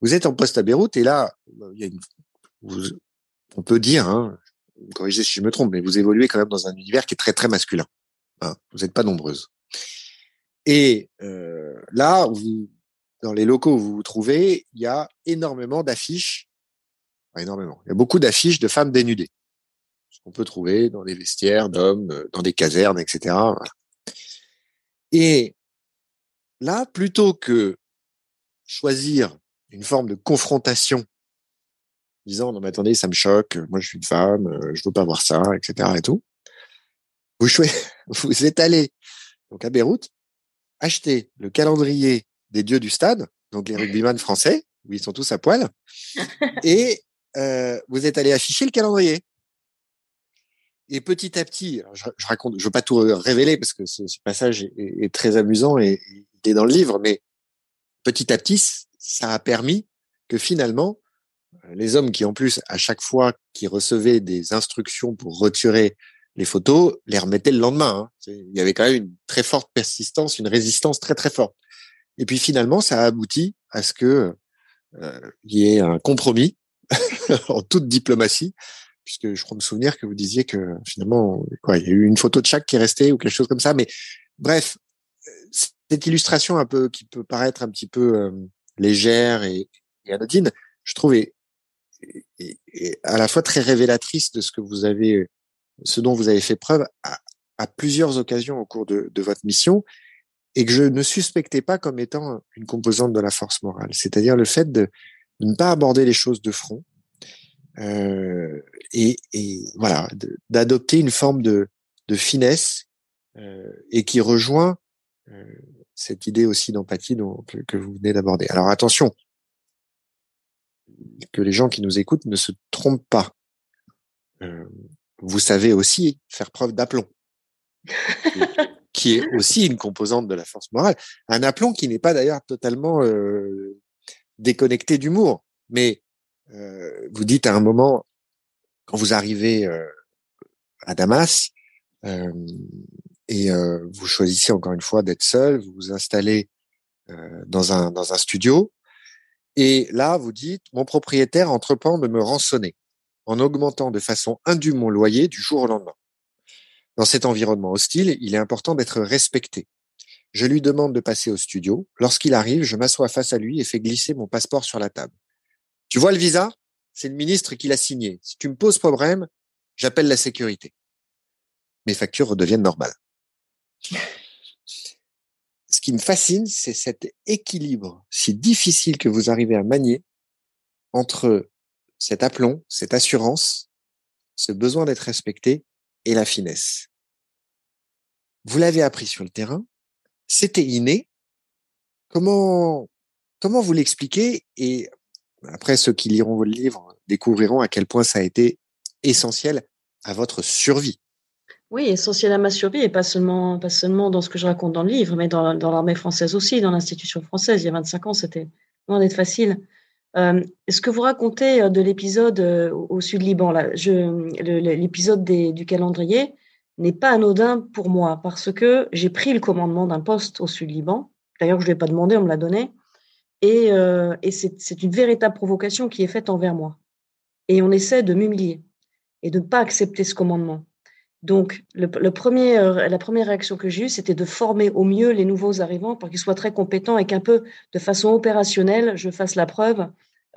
S1: Vous êtes en poste à Beyrouth et là, vous, on peut dire, hein, corrigez si je me trompe, mais vous évoluez quand même dans un univers qui est très très masculin. Hein, vous n'êtes pas nombreuses. Et euh, là, dans les locaux où vous vous trouvez, il y a énormément d'affiches, énormément. Il y a beaucoup d'affiches de femmes dénudées qu'on peut trouver dans des vestiaires d'hommes, dans des casernes, etc. Et là, plutôt que choisir une forme de confrontation, disant non mais attendez, ça me choque, moi je suis une femme, je veux pas voir ça, etc. et tout, vous, (laughs) vous êtes allé donc à Beyrouth acheter le calendrier des dieux du stade, donc les rugbyman français, où ils sont tous à poil, (laughs) et euh, vous êtes allé afficher le calendrier. Et petit à petit, je, je, raconte, je veux pas tout révéler parce que ce, passage est, très amusant et il est dans le livre, mais petit à petit, ça a permis que finalement, les hommes qui en plus, à chaque fois qu'ils recevaient des instructions pour retirer les photos, les remettaient le lendemain. Hein. Il y avait quand même une très forte persistance, une résistance très très forte. Et puis finalement, ça a abouti à ce que euh, il y ait un compromis (laughs) en toute diplomatie, puisque je crois me souvenir que vous disiez que finalement, quoi, il y a eu une photo de chaque qui est restée ou quelque chose comme ça. Mais bref, cette illustration un peu qui peut paraître un petit peu euh, légère et, anodine, je trouve est, à la fois très révélatrice de ce que vous avez, ce dont vous avez fait preuve à, plusieurs occasions au cours de votre mission et que je ne suspectais pas comme étant une composante de la force morale, c'est-à-dire le fait de, ne pas aborder les choses de front euh, et, et, voilà, d'adopter une forme de, de finesse euh, et qui rejoint euh, cette idée aussi d'empathie que, que, vous venez d'aborder. Alors attention, que les gens qui nous écoutent ne se trompent pas. Euh, vous savez aussi faire preuve d'aplomb qui est aussi une composante de la force morale. Un aplomb qui n'est pas d'ailleurs totalement euh, déconnecté d'humour. Mais euh, vous dites à un moment, quand vous arrivez euh, à Damas, euh, et euh, vous choisissez encore une fois d'être seul, vous vous installez euh, dans un dans un studio, et là vous dites, mon propriétaire entreprend de me rançonner en augmentant de façon indue mon loyer du jour au lendemain. Dans cet environnement hostile, il est important d'être respecté. Je lui demande de passer au studio. Lorsqu'il arrive, je m'assois face à lui et fais glisser mon passeport sur la table. Tu vois le visa? C'est le ministre qui l'a signé. Si tu me poses problème, j'appelle la sécurité. Mes factures redeviennent normales. (laughs) Ce qui me fascine, c'est cet équilibre si difficile que vous arrivez à manier entre cet aplomb, cette assurance, ce besoin d'être respecté et la finesse. Vous l'avez appris sur le terrain, c'était inné. Comment comment vous l'expliquez après ceux qui liront votre livre découvriront à quel point ça a été essentiel à votre survie.
S2: Oui, essentiel à ma survie et pas seulement pas seulement dans ce que je raconte dans le livre, mais dans, l'armée française aussi, dans l'institution française. Il y a 25 ans, c'était loin d'être facile. Euh, ce que vous racontez euh, de l'épisode euh, au sud Liban, l'épisode du calendrier n'est pas anodin pour moi parce que j'ai pris le commandement d'un poste au sud Liban. D'ailleurs, je ne l'ai pas demandé, on me l'a donné. Et, et c'est une véritable provocation qui est faite envers moi. Et on essaie de m'humilier et de ne pas accepter ce commandement. Donc, premier, la première réaction que j'ai eue, c'était de former au mieux les nouveaux arrivants pour qu'ils soient très compétents et qu'un peu de façon opérationnelle, je fasse la preuve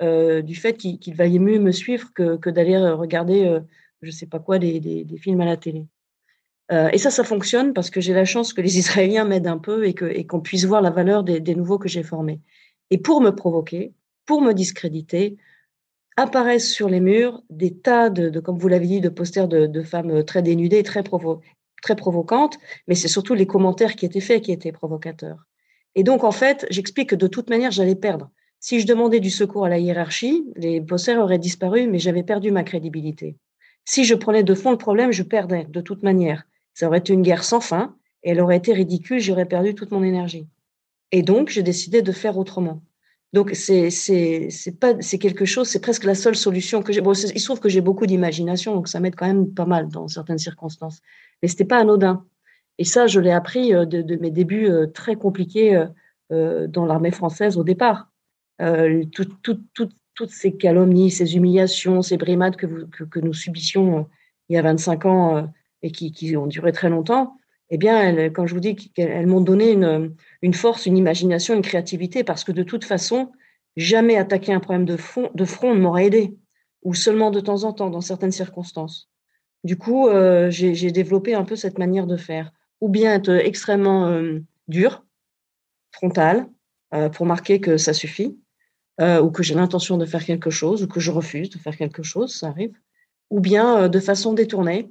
S2: euh, du fait qu'il valait mieux me suivre que, d'aller regarder, euh, je sais pas quoi, des, films à la télé. Euh, et ça, ça fonctionne parce que j'ai la chance que les (laughs) Israéliens m'aident un peu et qu'on puisse voir la valeur des nouveaux que j'ai formés. Et pour me provoquer, pour me discréditer, apparaissent sur les murs des tas de, comme vous l'avez dit, de posters de, femmes très dénudées, très, provo très provocantes, mais c'est surtout les commentaires qui étaient faits qui étaient provocateurs. Et donc, en fait, j'explique que de toute manière, j'allais perdre. Si je demandais du secours à la hiérarchie, les posters auraient disparu, mais j'avais perdu ma crédibilité. Si je prenais de fond le problème, je perdais de toute manière. Ça aurait été une guerre sans fin, et elle aurait été ridicule, j'aurais perdu toute mon énergie. Et donc, j'ai décidé de faire autrement. Donc, c'est pas c'est quelque chose, c'est presque la seule solution que j'ai. Bon, il se trouve que j'ai beaucoup d'imagination, donc ça m'aide quand même pas mal dans certaines circonstances. Mais c'était pas anodin. Et ça, je l'ai appris euh, de, mes débuts euh, très compliqués euh, dans l'armée française au départ. Euh, tout, tout, toutes ces calomnies, ces humiliations, ces brimades que, vous, que, que nous subissions il y a 25 ans et qui, qui, ont duré très longtemps, eh bien, quand je vous dis qu'elles m'ont donné une, force, une imagination, une créativité, parce que de toute façon, jamais attaquer un problème de, fond, de front ne m'aurait aidé, ou seulement de temps en temps, dans certaines circonstances. Du coup, j'ai développé un peu cette manière de faire. Ou bien être extrêmement dur, frontal, pour marquer que ça suffit, ou que j'ai l'intention de faire quelque chose, ou que je refuse de faire quelque chose, ça arrive. Ou bien de façon détournée,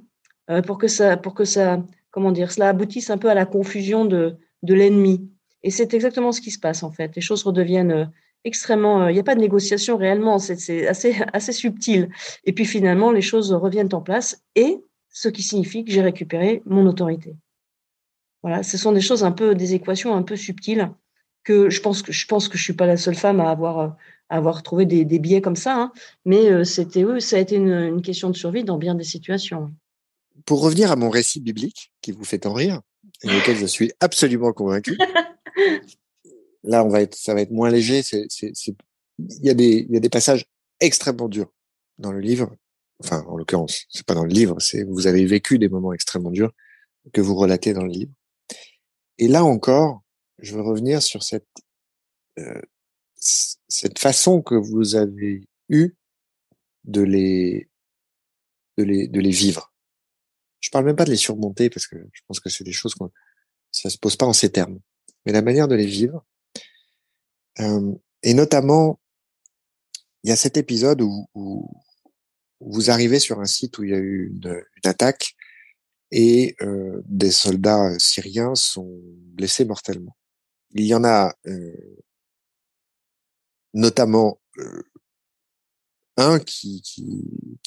S2: pour que ça, pour que ça, comment dire, cela aboutisse un peu à la confusion de, de l'ennemi. Et c'est exactement ce qui se passe en fait. Les choses redeviennent euh, extrêmement. Euh, il n'y a pas de négociation réellement, c'est assez, (laughs) assez subtil. Et puis finalement, les choses reviennent en place et ce qui signifie que j'ai récupéré mon autorité. Voilà, ce sont des choses un peu, des équations un peu subtiles que je pense que je pense que je suis pas la seule femme à avoir à avoir trouvé des, des biais comme ça, hein. mais euh, c'était ça a été une, question de survie dans bien des situations.
S1: Pour revenir à mon récit biblique qui vous fait en rire, et auquel je suis absolument convaincu. Là, on va être, ça va être moins léger. Il y a des, y a des passages extrêmement durs dans le livre. Enfin, en l'occurrence, c'est pas dans le livre. C'est, vous avez vécu des moments extrêmement durs que vous relatez dans le livre. Et là encore, je veux revenir sur cette, euh, cette façon que vous avez eue de les, de les, de les vivre. Je parle même pas de les surmonter parce que je pense que c'est des choses qu'on ça se pose pas en ces termes, mais la manière de les vivre. Euh, et notamment, il y a cet épisode où, où, vous arrivez sur un site où il y a eu une, attaque et euh, des soldats syriens sont blessés mortellement. Il y en a euh, notamment euh, un qui,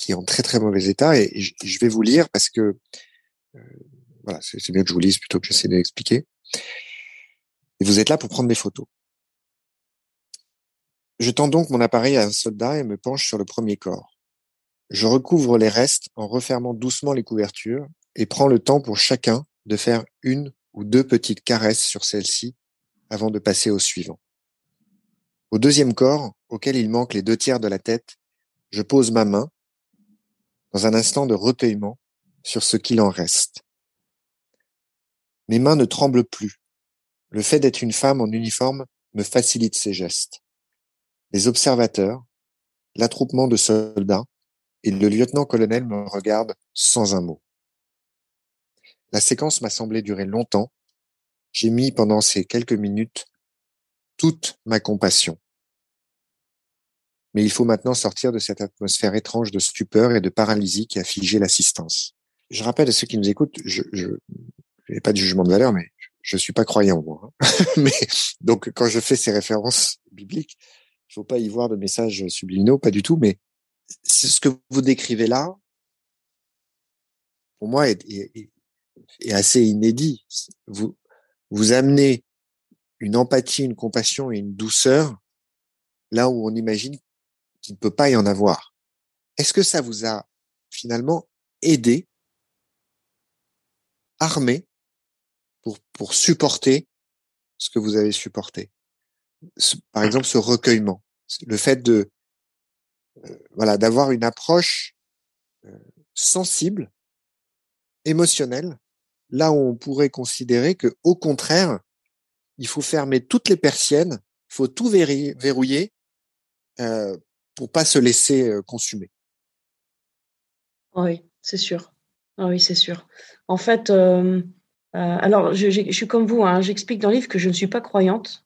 S1: est en très très mauvais état et, je, vais vous lire parce que euh, voilà, c'est bien que je vous lise plutôt que j'essaie de l'expliquer. Et vous êtes là pour prendre des photos. Je tends donc mon appareil à un soldat et me penche sur le premier corps. Je recouvre les restes en refermant doucement les couvertures et prends le temps pour chacun de faire une ou deux petites caresses sur celle-ci avant de passer au suivant. Au deuxième corps, auquel il manque les deux tiers de la tête, je pose ma main, dans un instant de recueillement, sur ce qu'il en reste. Mes mains ne tremblent plus. Le fait d'être une femme en uniforme me facilite ces gestes. Les observateurs, l'attroupement de soldats et le lieutenant-colonel me regardent sans un mot. La séquence m'a semblé durer longtemps. J'ai mis pendant ces quelques minutes toute ma compassion. Mais il faut maintenant sortir de cette atmosphère étrange de stupeur et de paralysie qui a figé l'assistance. Je rappelle à ceux qui nous écoutent, je, n'ai pas de jugement de valeur, mais je, suis pas croyant moi. Hein. (laughs) mais donc quand je fais ces références bibliques, il faut pas y voir de messages subliminaux, pas du tout. Mais ce que vous décrivez là, pour moi, est, est, est assez inédit. Vous vous amenez une empathie, une compassion et une douceur là où on imagine qu'il ne peut pas y en avoir. Est-ce que ça vous a finalement aidé, armé, pour, pour supporter ce que vous avez supporté? Par exemple, ce recueillement, le fait de euh, voilà d'avoir une approche euh, sensible, émotionnelle, là où on pourrait considérer que au contraire, il faut fermer toutes les persiennes, faut tout verrouiller euh, pour pas se laisser consumer.
S2: Oui, c'est sûr. Ah oui, c'est sûr. En fait, alors je, suis comme vous, hein, j'explique dans le livre que je ne suis pas croyante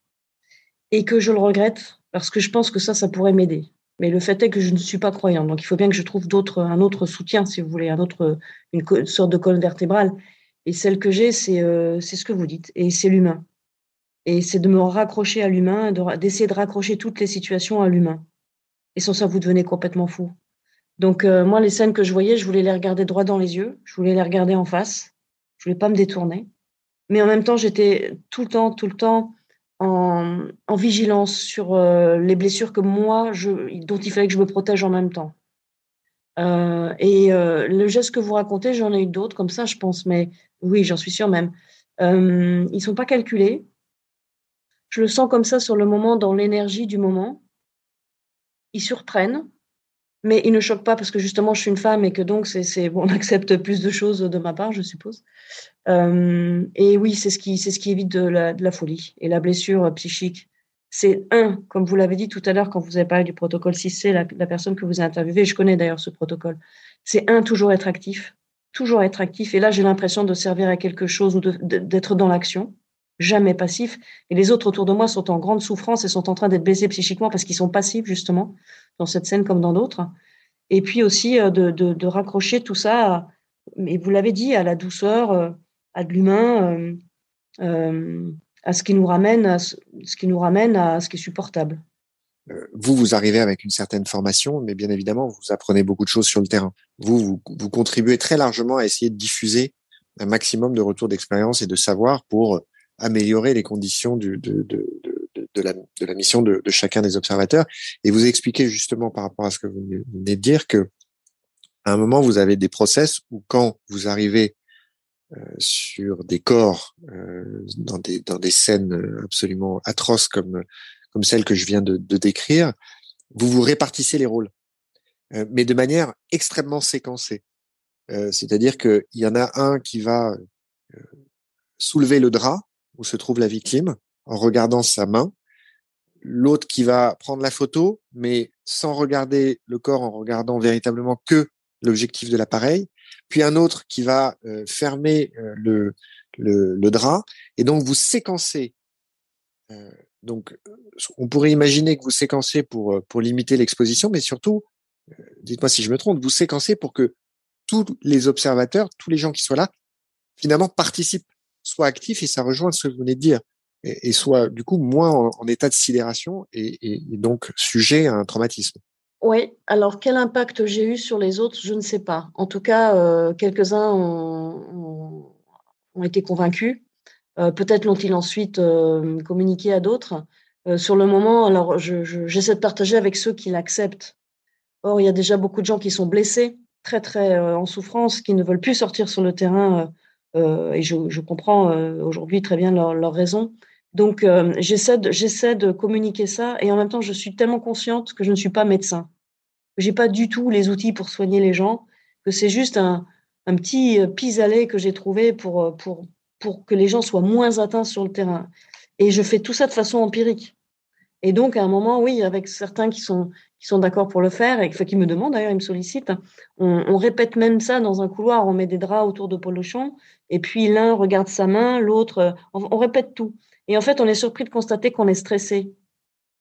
S2: et que je le regrette parce que je pense que ça, ça pourrait m'aider. Mais le fait est que je ne suis pas croyante, donc il faut bien que je trouve d'autres, un autre soutien, si vous voulez, un autre, une, sorte de colonne vertébrale. Et celle que j'ai, c'est ce que vous dites, et c'est l'humain. Et c'est de me raccrocher à l'humain, d'essayer de raccrocher toutes les situations à l'humain. Et sans ça, vous devenez complètement fou. Donc, euh, moi, les scènes que je voyais, je voulais les regarder droit dans les yeux, je voulais les regarder en face, je voulais pas me détourner. Mais en même temps, j'étais tout le temps, tout le temps en, vigilance sur euh, les blessures que moi, dont il fallait que je me protège en même temps. Euh, et le geste que vous racontez, j'en ai eu d'autres comme ça, je pense, mais oui, j'en suis sûre même. Ils sont pas calculés, je le sens comme ça sur le moment, dans l'énergie du moment. Ils surprennent, mais ils ne choquent pas parce que justement je suis une femme et que donc c'est, bon, on (laughs) accepte plus de choses de ma part, je suppose. Euh, et oui, c'est ce qui c'est ce qui évite de la, folie et la blessure psychique. C'est un, comme vous l'avez dit tout à l'heure quand vous avez parlé du protocole 6C, la, la personne que vous avez interviewée, je connais d'ailleurs ce protocole. C'est un toujours être actif, toujours être actif. Et là, j'ai l'impression de servir à quelque chose ou d'être dans l'action, jamais passif. Et les autres autour de moi sont en grande souffrance et sont en train d'être baissés psychiquement parce qu'ils sont passifs, justement, dans cette scène comme dans d'autres. Et puis aussi euh, de, de, raccrocher tout ça, et vous l'avez dit, à la douceur, euh, à de l'humain, euh, à ce qui nous ramène, à ce qui nous ramène à ce qui est supportable.
S1: Vous, vous arrivez avec une certaine formation, mais bien évidemment, vous apprenez beaucoup de choses sur le terrain. Vous, vous, vous contribuez très largement à essayer de diffuser un maximum de retours d'expérience et de savoir pour améliorer les conditions du, de, de, de, de, la, de la mission de, de chacun des observateurs. Et vous expliquez justement par rapport à ce que vous venez de dire que à un moment, vous avez des process où quand vous arrivez euh, sur des corps, euh, dans, des, dans des scènes absolument atroces comme, comme celle que je viens de, de décrire, vous vous répartissez les rôles, euh, mais de manière extrêmement séquencée. Euh, c'est-à-dire qu'il y en a un qui va euh, soulever le drap où se trouve la victime en regardant sa main, l'autre qui va prendre la photo, mais sans regarder le corps, en regardant véritablement que l'objectif de l'appareil, puis un autre qui va euh, fermer euh, le, drap, et donc vous séquencez. Euh, donc, on pourrait imaginer que vous séquencez pour pour limiter l'exposition, mais surtout, dites-moi si je me trompe, vous séquencez pour que tous les observateurs, tous les gens qui soient là, finalement participent, soient actifs, et ça rejoint ce que vous venez de dire, et, soient du coup moins en, état de sidération et, donc sujet à un traumatisme.
S2: Oui, alors quel impact j'ai eu sur les autres, je ne sais pas. En tout cas, euh, quelques-uns ont, été convaincus. Euh, Peut-être l'ont-ils ensuite euh, communiqué à d'autres. Sur le moment, alors j'essaie je, je, de partager avec ceux qui l'acceptent. Or, il y a déjà beaucoup de gens qui sont blessés, très très en souffrance, qui ne veulent plus sortir sur le terrain. Euh, et je, je comprends aujourd'hui très bien leurs leur raisons. Donc, euh, j'essaie de, communiquer ça et en même temps, je suis tellement consciente que je ne suis pas médecin. Que j'ai pas du tout les outils pour soigner les gens, que c'est juste un, un petit euh, pis-aller que j'ai trouvé pour, euh, pour, pour que les gens soient moins atteints sur le terrain. Et je fais tout ça de façon empirique. Et donc, à un moment, oui, avec certains qui sont, d'accord pour le faire, et qui me demandent d'ailleurs, ils me sollicitent, on, répète même ça dans un couloir, on met des draps autour de Polochon, et puis l'un regarde sa main, l'autre, on, on, répète tout. Et en fait, on est surpris de constater qu'on est stressé.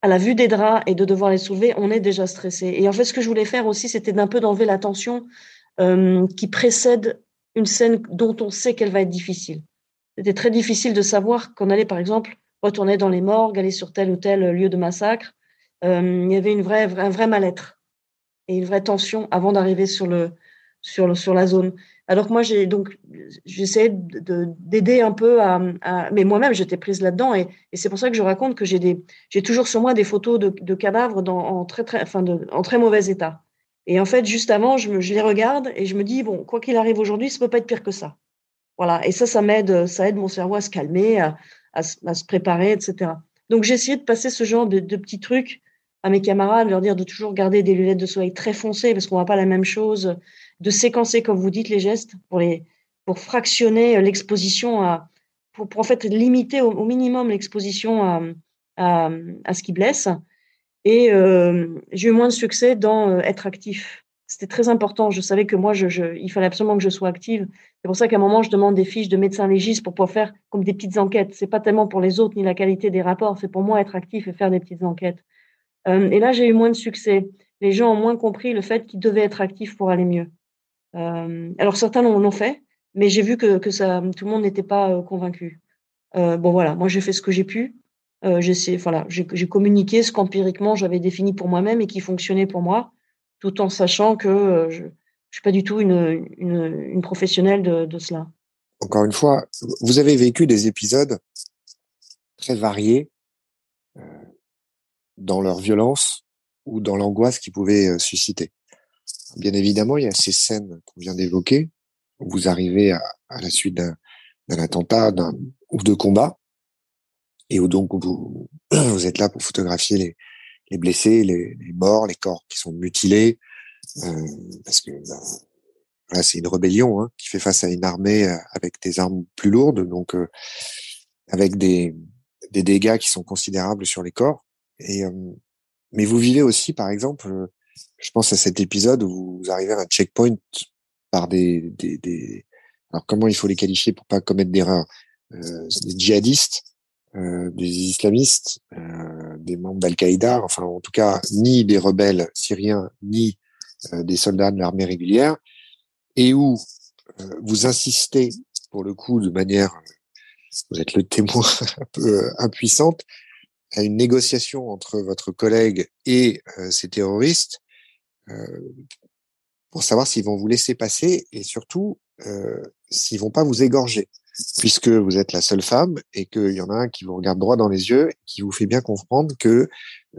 S2: À la vue des draps et de devoir les soulever, on est déjà stressé. Et en fait, ce que je voulais faire aussi, c'était d'un peu d'enlever la tension euh, qui précède une scène dont on sait qu'elle va être difficile. C'était très difficile de savoir qu'on allait, par exemple, retourner dans les morgues, aller sur tel ou tel lieu de massacre. Euh, il y avait une vraie, un vrai mal-être et une vraie tension avant d'arriver sur, le, sur, le, sur la zone. Alors que moi, j'ai donc j'essayais d'aider un peu à, mais moi-même j'étais prise là-dedans et, c'est pour ça que je raconte que j'ai des j'ai toujours sur moi des photos de, cadavres en très très enfin en très mauvais état. Et en fait, juste avant, je les regarde et je me dis bon, quoi qu'il arrive aujourd'hui, ça peut pas être pire que ça. Voilà. Et ça, ça m'aide, ça aide mon cerveau à se calmer, à, à, se préparer, etc. Donc j'ai essayé de passer ce genre de, petits trucs à mes camarades, leur dire de toujours garder des lunettes de soleil très foncées parce qu'on voit pas la même chose de séquencer, comme vous dites, les gestes pour, les, pour fractionner l'exposition, à, pour, en fait limiter au, minimum l'exposition à, à, à, ce qui blesse. Et euh, j'ai eu moins de succès dans euh, être actif. C'était très important. Je savais que moi, je, il fallait absolument que je sois active. C'est pour ça qu'à un moment, je demande des fiches de médecin légiste pour pouvoir faire comme des petites enquêtes. C'est pas tellement pour les autres ni la qualité des rapports, c'est pour moi être actif et faire des petites enquêtes. Euh, et là, j'ai eu moins de succès. Les gens ont moins compris le fait qu'ils devaient être actifs pour aller mieux. Euh, alors certains l'ont fait, mais j'ai vu que, tout le monde n'était pas euh, convaincu. Bon voilà, moi j'ai fait ce que j'ai pu. J'ai communiqué ce qu'empiriquement j'avais défini pour moi-même et qui fonctionnait pour moi, tout en sachant que je, je suis pas du tout une, une, professionnelle de, de, cela.
S1: Encore une fois, vous avez vécu des épisodes très variés dans leur violence ou dans l'angoisse qu'ils pouvaient susciter. Bien évidemment, il y a ces scènes qu'on vient d'évoquer, où vous arrivez à, la suite d'un attentat ou de combat, et où donc vous, vous êtes là pour photographier les, les blessés, les, les, morts, les corps qui sont mutilés, euh, parce que bah, voilà, c'est une rébellion hein, qui fait face à une armée euh, avec des armes plus lourdes, donc euh, avec des, des dégâts qui sont considérables sur les corps. Et euh, mais vous vivez aussi, par exemple, je pense à cet épisode où vous arrivez à un checkpoint par des, des, des, alors comment il faut les qualifier pour pas commettre d'erreurs euh, Des djihadistes, euh, des islamistes, euh, des membres d'Al-Qaïda, enfin en tout cas ni des rebelles syriens ni euh, des soldats de l'armée régulière, et où euh, vous insistez pour le coup de manière, vous êtes le témoin (laughs) un peu impuissante, à une négociation entre votre collègue et ces terroristes pour savoir s'ils vont vous laisser passer et surtout euh, s'ils vont pas vous égorger, puisque vous êtes la seule femme et qu'il y en a un qui vous regarde droit dans les yeux, qui vous fait bien comprendre que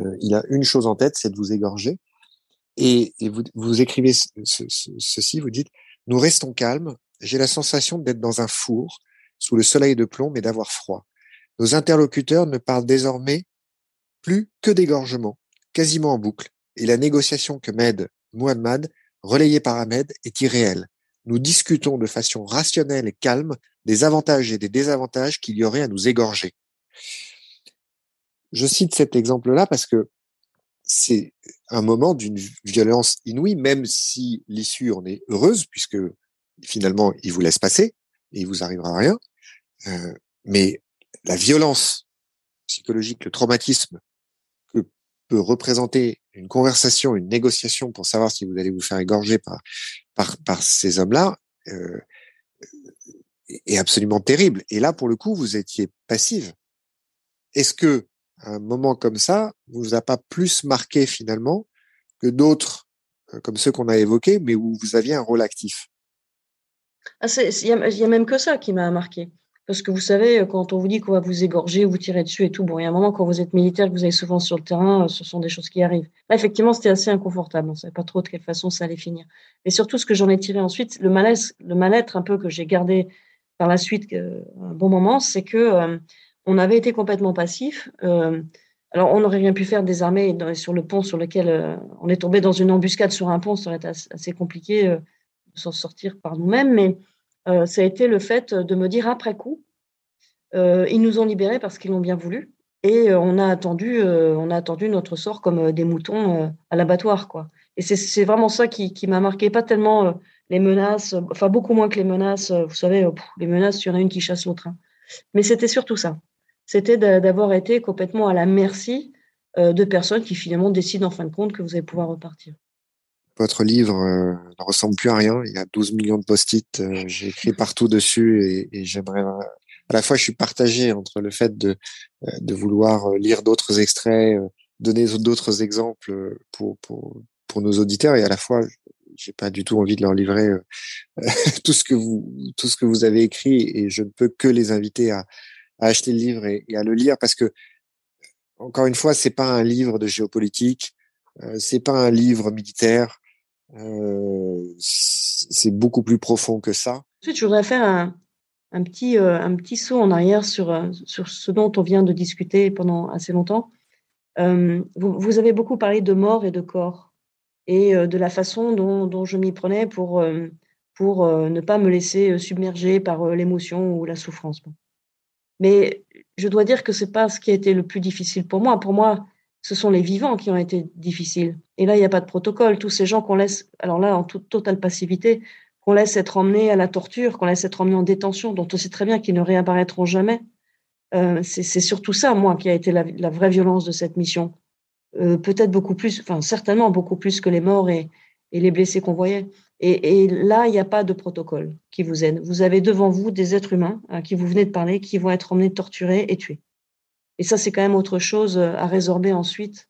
S1: euh, il a une chose en tête, c'est de vous égorger. Et, vous, écrivez ceci, vous dites nous restons calmes. J'ai la sensation d'être dans un four sous le soleil de plomb, mais d'avoir froid. Nos interlocuteurs ne parlent désormais plus que d'égorgement, quasiment en boucle. Et la négociation que m'aide Muhammad relayé par Ahmed, est irréel. Nous discutons de façon rationnelle et calme des avantages et des désavantages qu'il y aurait à nous égorger. Je cite cet exemple-là parce que c'est un moment d'une violence inouïe, même si l'issue en est heureuse, puisque finalement, il vous laisse passer et il vous arrivera rien. Euh, mais la violence psychologique, le traumatisme peut représenter une conversation, une négociation pour savoir si vous allez vous faire égorger par par, ces hommes-là euh, est absolument terrible. Et là, pour le coup, vous étiez passive. Est-ce que un moment comme ça vous a pas plus marqué finalement que d'autres euh, comme ceux qu'on a évoqués, mais où vous aviez un rôle actif?
S2: Ah, Il y, a même que ça qui m'a marqué. Parce que vous savez, quand on vous dit qu'on va vous égorger, vous tirer dessus et tout, bon, il y a un moment, quand vous êtes militaire, que vous allez souvent sur le terrain, euh, ce sont des choses qui arrivent. Là, effectivement, c'était assez inconfortable. On ne savait pas trop de quelle façon ça allait finir. Mais surtout, ce que j'en ai tiré ensuite, le malaise, le mal-être un peu que j'ai gardé par la suite euh, un bon moment, c'est que euh, on avait été complètement passif. alors, on n'aurait rien pu faire des armées sur le pont sur lequel on est tombé dans une embuscade sur un pont, ça aurait été assez compliqué de s'en sortir par nous-mêmes. Mais euh, ça a été le fait de me dire après coup, euh, ils nous ont libérés parce qu'ils l'ont bien voulu. Et euh, on a attendu, notre sort comme des moutons à l'abattoir, quoi. Et c'est vraiment ça qui, m'a marqué, pas tellement les menaces, enfin beaucoup moins que les menaces. Vous savez, les menaces, il y en a une qui chasse l'autre. Hein. Mais c'était surtout ça. C'était d'avoir été complètement à la merci de personnes qui finalement décident en fin de compte que vous allez pouvoir repartir.
S1: Votre livre euh, ne ressemble plus à rien. Il y a 12 millions de post-it. Euh, j'ai écrit partout dessus et, j'aimerais. À la fois, je suis partagé entre le fait de, euh, de vouloir lire d'autres extraits, donner d'autres exemples pour, pour, pour nos auditeurs et à la fois, j'ai pas du tout envie de leur livrer (laughs) tout ce que vous tout ce que vous avez écrit et je ne peux que les inviter à, à acheter le livre et, et, à le lire parce que encore une fois c'est pas un livre de géopolitique c'est pas un livre militaire euh, c'est beaucoup plus profond que ça.
S2: Ensuite, je voudrais faire un, petit, euh, un petit saut en arrière sur, euh, sur ce dont on vient de discuter pendant assez longtemps. Vous, vous, avez beaucoup parlé de mort et de corps et de la façon dont, dont je m'y prenais pour, pour ne pas me laisser submerger par l'émotion ou la souffrance. Mais je dois dire que c'est pas ce qui a été le plus difficile pour moi. Pour moi, ce sont les vivants qui ont été difficiles. Et là, il n'y a pas de protocole. Tous ces gens qu'on laisse, alors là, en toute totale passivité, qu'on laisse être emmenés à la torture, qu'on laisse être emmenés en détention, dont on sait très bien qu'ils ne réapparaîtront jamais. Euh, c'est surtout ça, moi, qui a été la, vraie violence de cette mission. Euh, peut-être beaucoup plus, enfin certainement beaucoup plus que les morts et, les blessés qu'on voyait. Et, là, il n'y a pas de protocole qui vous aide. Vous avez devant vous des êtres humains à qui vous venez de parler, qui vont être emmenés torturés et tués. Et ça, c'est quand même autre chose euh, à résorber ensuite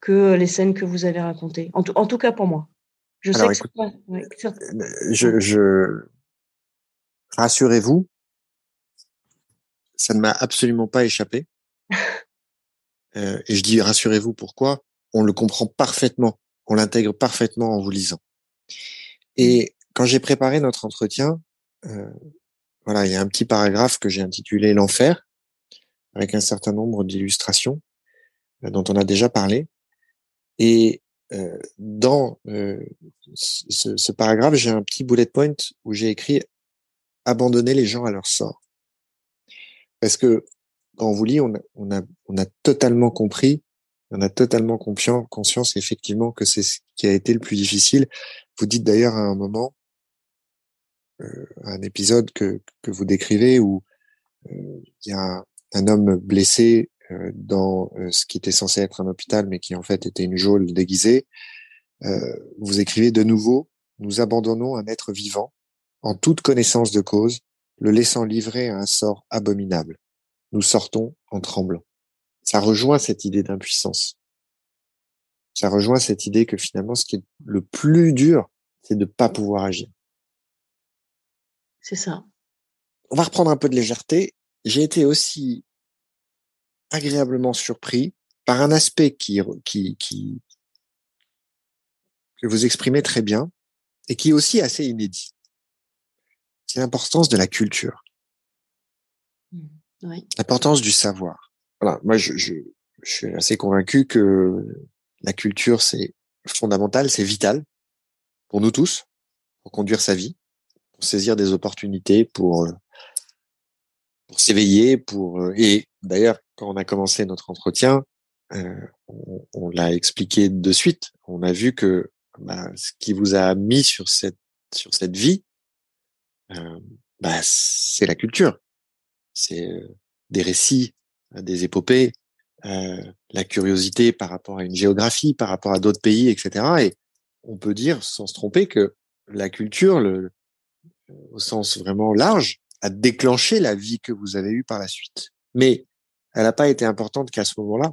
S2: que les scènes que vous avez racontées. En, en tout cas pour moi.
S1: Je sais que euh, je, je... rassurez-vous, ça ne m'a absolument pas échappé. (laughs) euh, et je dis rassurez-vous pourquoi? On le comprend parfaitement, on l'intègre parfaitement en vous lisant. Et quand j'ai préparé notre entretien, euh, voilà, il y a un petit paragraphe que j'ai intitulé l'enfer avec un certain nombre d'illustrations euh, dont on a déjà parlé. Et euh, dans euh, ce, paragraphe, j'ai un petit bullet point où j'ai écrit abandonner les gens à leur sort. Parce que quand on vous lit, on a, totalement compris, on a totalement conscience effectivement que c'est ce qui a été le plus difficile. Vous dites d'ailleurs à un moment, un épisode que, que vous décrivez où il y a un homme blessé dans ce qui était censé être un hôpital, mais qui en fait était une geôle déguisée. vous écrivez de nouveau, nous abandonnons un être vivant en toute connaissance de cause, le laissant livrer à un sort abominable. Nous sortons en tremblant. Ça rejoint cette idée d'impuissance. Ça rejoint cette idée que finalement, ce qui est le plus dur, c'est de pas pouvoir agir.
S2: C'est ça.
S1: On va reprendre un peu de légèreté. J'ai été aussi agréablement surpris par un aspect qui, qui, qui, que vous exprimez très bien et qui est aussi assez inédit c'est l'importance de la culture.
S2: Mmh. Oui.
S1: L'importance du savoir. Voilà, moi je, je, je, suis assez convaincu que la culture c'est fondamental, c'est vital pour nous tous, pour conduire sa vie, pour saisir des opportunités, pour euh, pour s'éveiller, pour euh, et d'ailleurs quand on a commencé notre entretien, euh, on, on l'a expliqué de suite. On a vu que bah, ce qui vous a mis sur cette sur cette vie, euh, bah, c'est la culture. C'est euh, des récits, euh, des épopées, la curiosité par rapport à une géographie, par rapport à d'autres pays, etc. Et on peut dire, sans se tromper, que la culture, le, au sens vraiment large, a déclenché la vie que vous avez eue par la suite. Mais elle n'a pas été importante qu'à ce moment-là.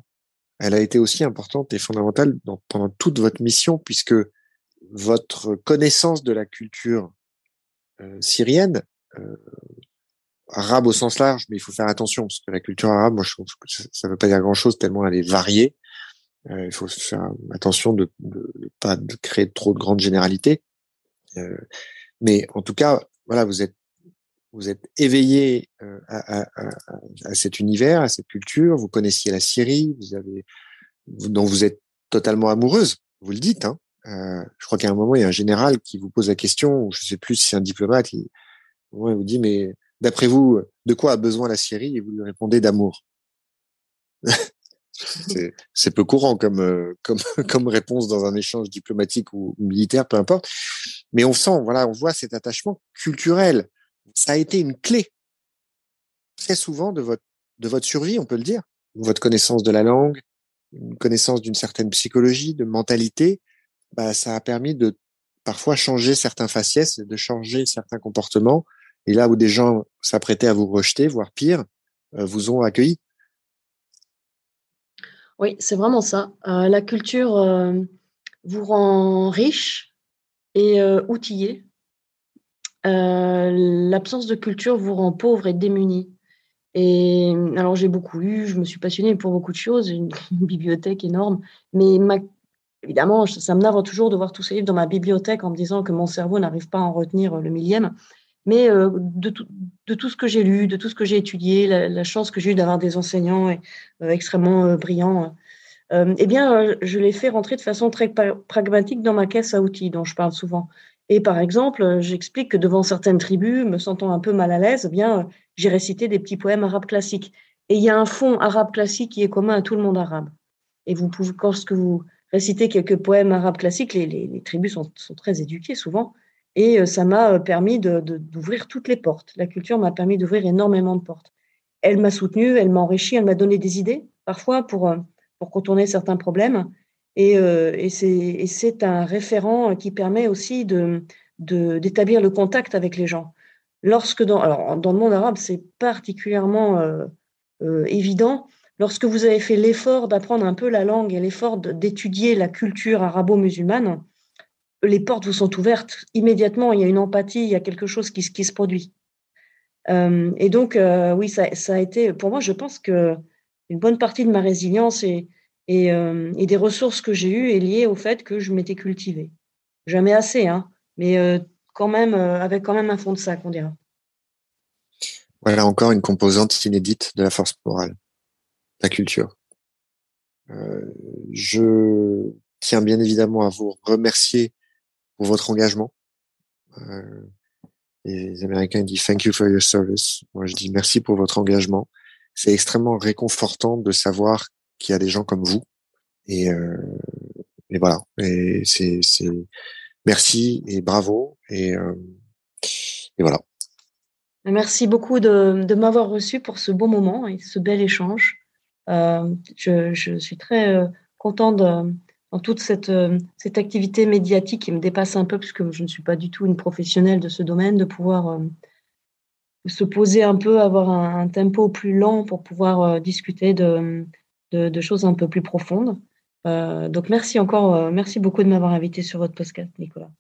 S1: Elle a été aussi importante et fondamentale pendant toute votre mission, puisque votre connaissance de la culture euh, syrienne, euh, arabe au sens large, mais il faut faire attention parce que la culture arabe, moi, je que ça ne veut pas dire grand-chose tellement elle est variée. Euh, il faut faire attention de ne pas créer trop de grandes généralités. Euh, mais en tout cas, voilà, vous êtes vous êtes éveillé à, à, à, à, cet univers, à cette culture. Vous connaissiez la Syrie, vous avez dont vous êtes totalement amoureuse. Vous le dites, hein. Euh, je crois qu'à un moment, il y a un général qui vous pose la question, ou je sais plus si c'est un diplomate, il, vous dit, mais d'après vous, de quoi a besoin la Syrie? Et vous lui répondez d'amour. (laughs) c'est peu courant comme, euh, comme, (laughs) comme réponse dans un échange diplomatique ou militaire, peu importe. Mais on sent, voilà, on voit cet attachement culturel. Ça a été une clé très souvent de votre, de votre survie, on peut le dire. Votre connaissance de la langue, une connaissance d'une certaine psychologie, de mentalité, bah, ça a permis de parfois changer certains faciès, de changer certains comportements. Et là où des gens s'apprêtaient à vous rejeter, voire pire, euh, vous ont accueilli.
S2: Oui, c'est vraiment ça. Euh, la culture euh, vous rend riche et outillé. L'absence de culture vous rend pauvre et démuni. Et alors j'ai beaucoup lu, je me suis passionnée pour beaucoup de choses, une, (laughs) une bibliothèque énorme, mais ma évidemment, ça me navre toujours de voir tous ces livres dans ma bibliothèque en me disant que mon cerveau n'arrive pas à en retenir le millième. Mais euh, de, tout, ce que j'ai lu, de tout ce que j'ai étudié, la, chance que j'ai eue d'avoir des enseignants euh, extrêmement euh, brillants, eh bien, je les fais rentrer de façon très pragmatique dans ma caisse à outils dont je parle souvent. Et par exemple, j'explique que devant certaines tribus, me sentant un peu mal à l'aise, eh bien, j'ai récité des petits poèmes arabes classiques. Et il y a un fond arabe classique qui est commun à tout le monde arabe. Et vous pouvez, lorsque vous réciter quelques poèmes arabes classiques. Les, tribus sont, très éduquées souvent. Et euh, ça m'a euh, permis d'ouvrir toutes les portes. La culture m'a permis d'ouvrir énormément de portes. Elle m'a soutenue, elle m'a enrichi, elle m'a donné des idées, parfois euh, pour contourner certains problèmes. Et, et c'est un référent qui permet aussi d'établir de, d'établir le contact avec les gens. Lorsque dans, alors dans le monde arabe, c'est particulièrement évident, lorsque vous avez fait l'effort d'apprendre un peu la langue et l'effort d'étudier la culture arabo-musulmane, les portes vous sont ouvertes immédiatement. Il y a une empathie, il y a quelque chose qui, se produit. Euh, et donc, euh, oui, ça, a été, pour moi, je pense que une bonne partie de ma résilience et, et, euh, et des ressources que j'ai eues est liée au fait que je m'étais cultivée. Jamais assez, hein, mais quand même, avec quand même un fond de sac, on dira.
S1: Voilà encore une composante inédite de la force morale la culture. Euh, je tiens bien évidemment à vous remercier pour votre engagement. Euh, les Américains disent thank you for your service. Moi, je dis merci pour votre engagement. C'est extrêmement réconfortant de savoir qu'il y a des gens comme vous. Et, euh, et voilà. Et c'est, c'est merci et bravo. Et,
S3: et voilà.
S2: Merci beaucoup de, m'avoir reçu pour ce beau moment et ce bel échange. Euh, je, suis très euh, contente dans toute cette, euh, cette activité médiatique qui me dépasse un peu, puisque je ne suis pas du tout une professionnelle de ce domaine, de pouvoir se poser un peu, avoir un, tempo plus lent pour pouvoir discuter de, choses un peu plus profondes. donc merci encore, merci beaucoup de m'avoir invité sur votre podcast, Nicolas.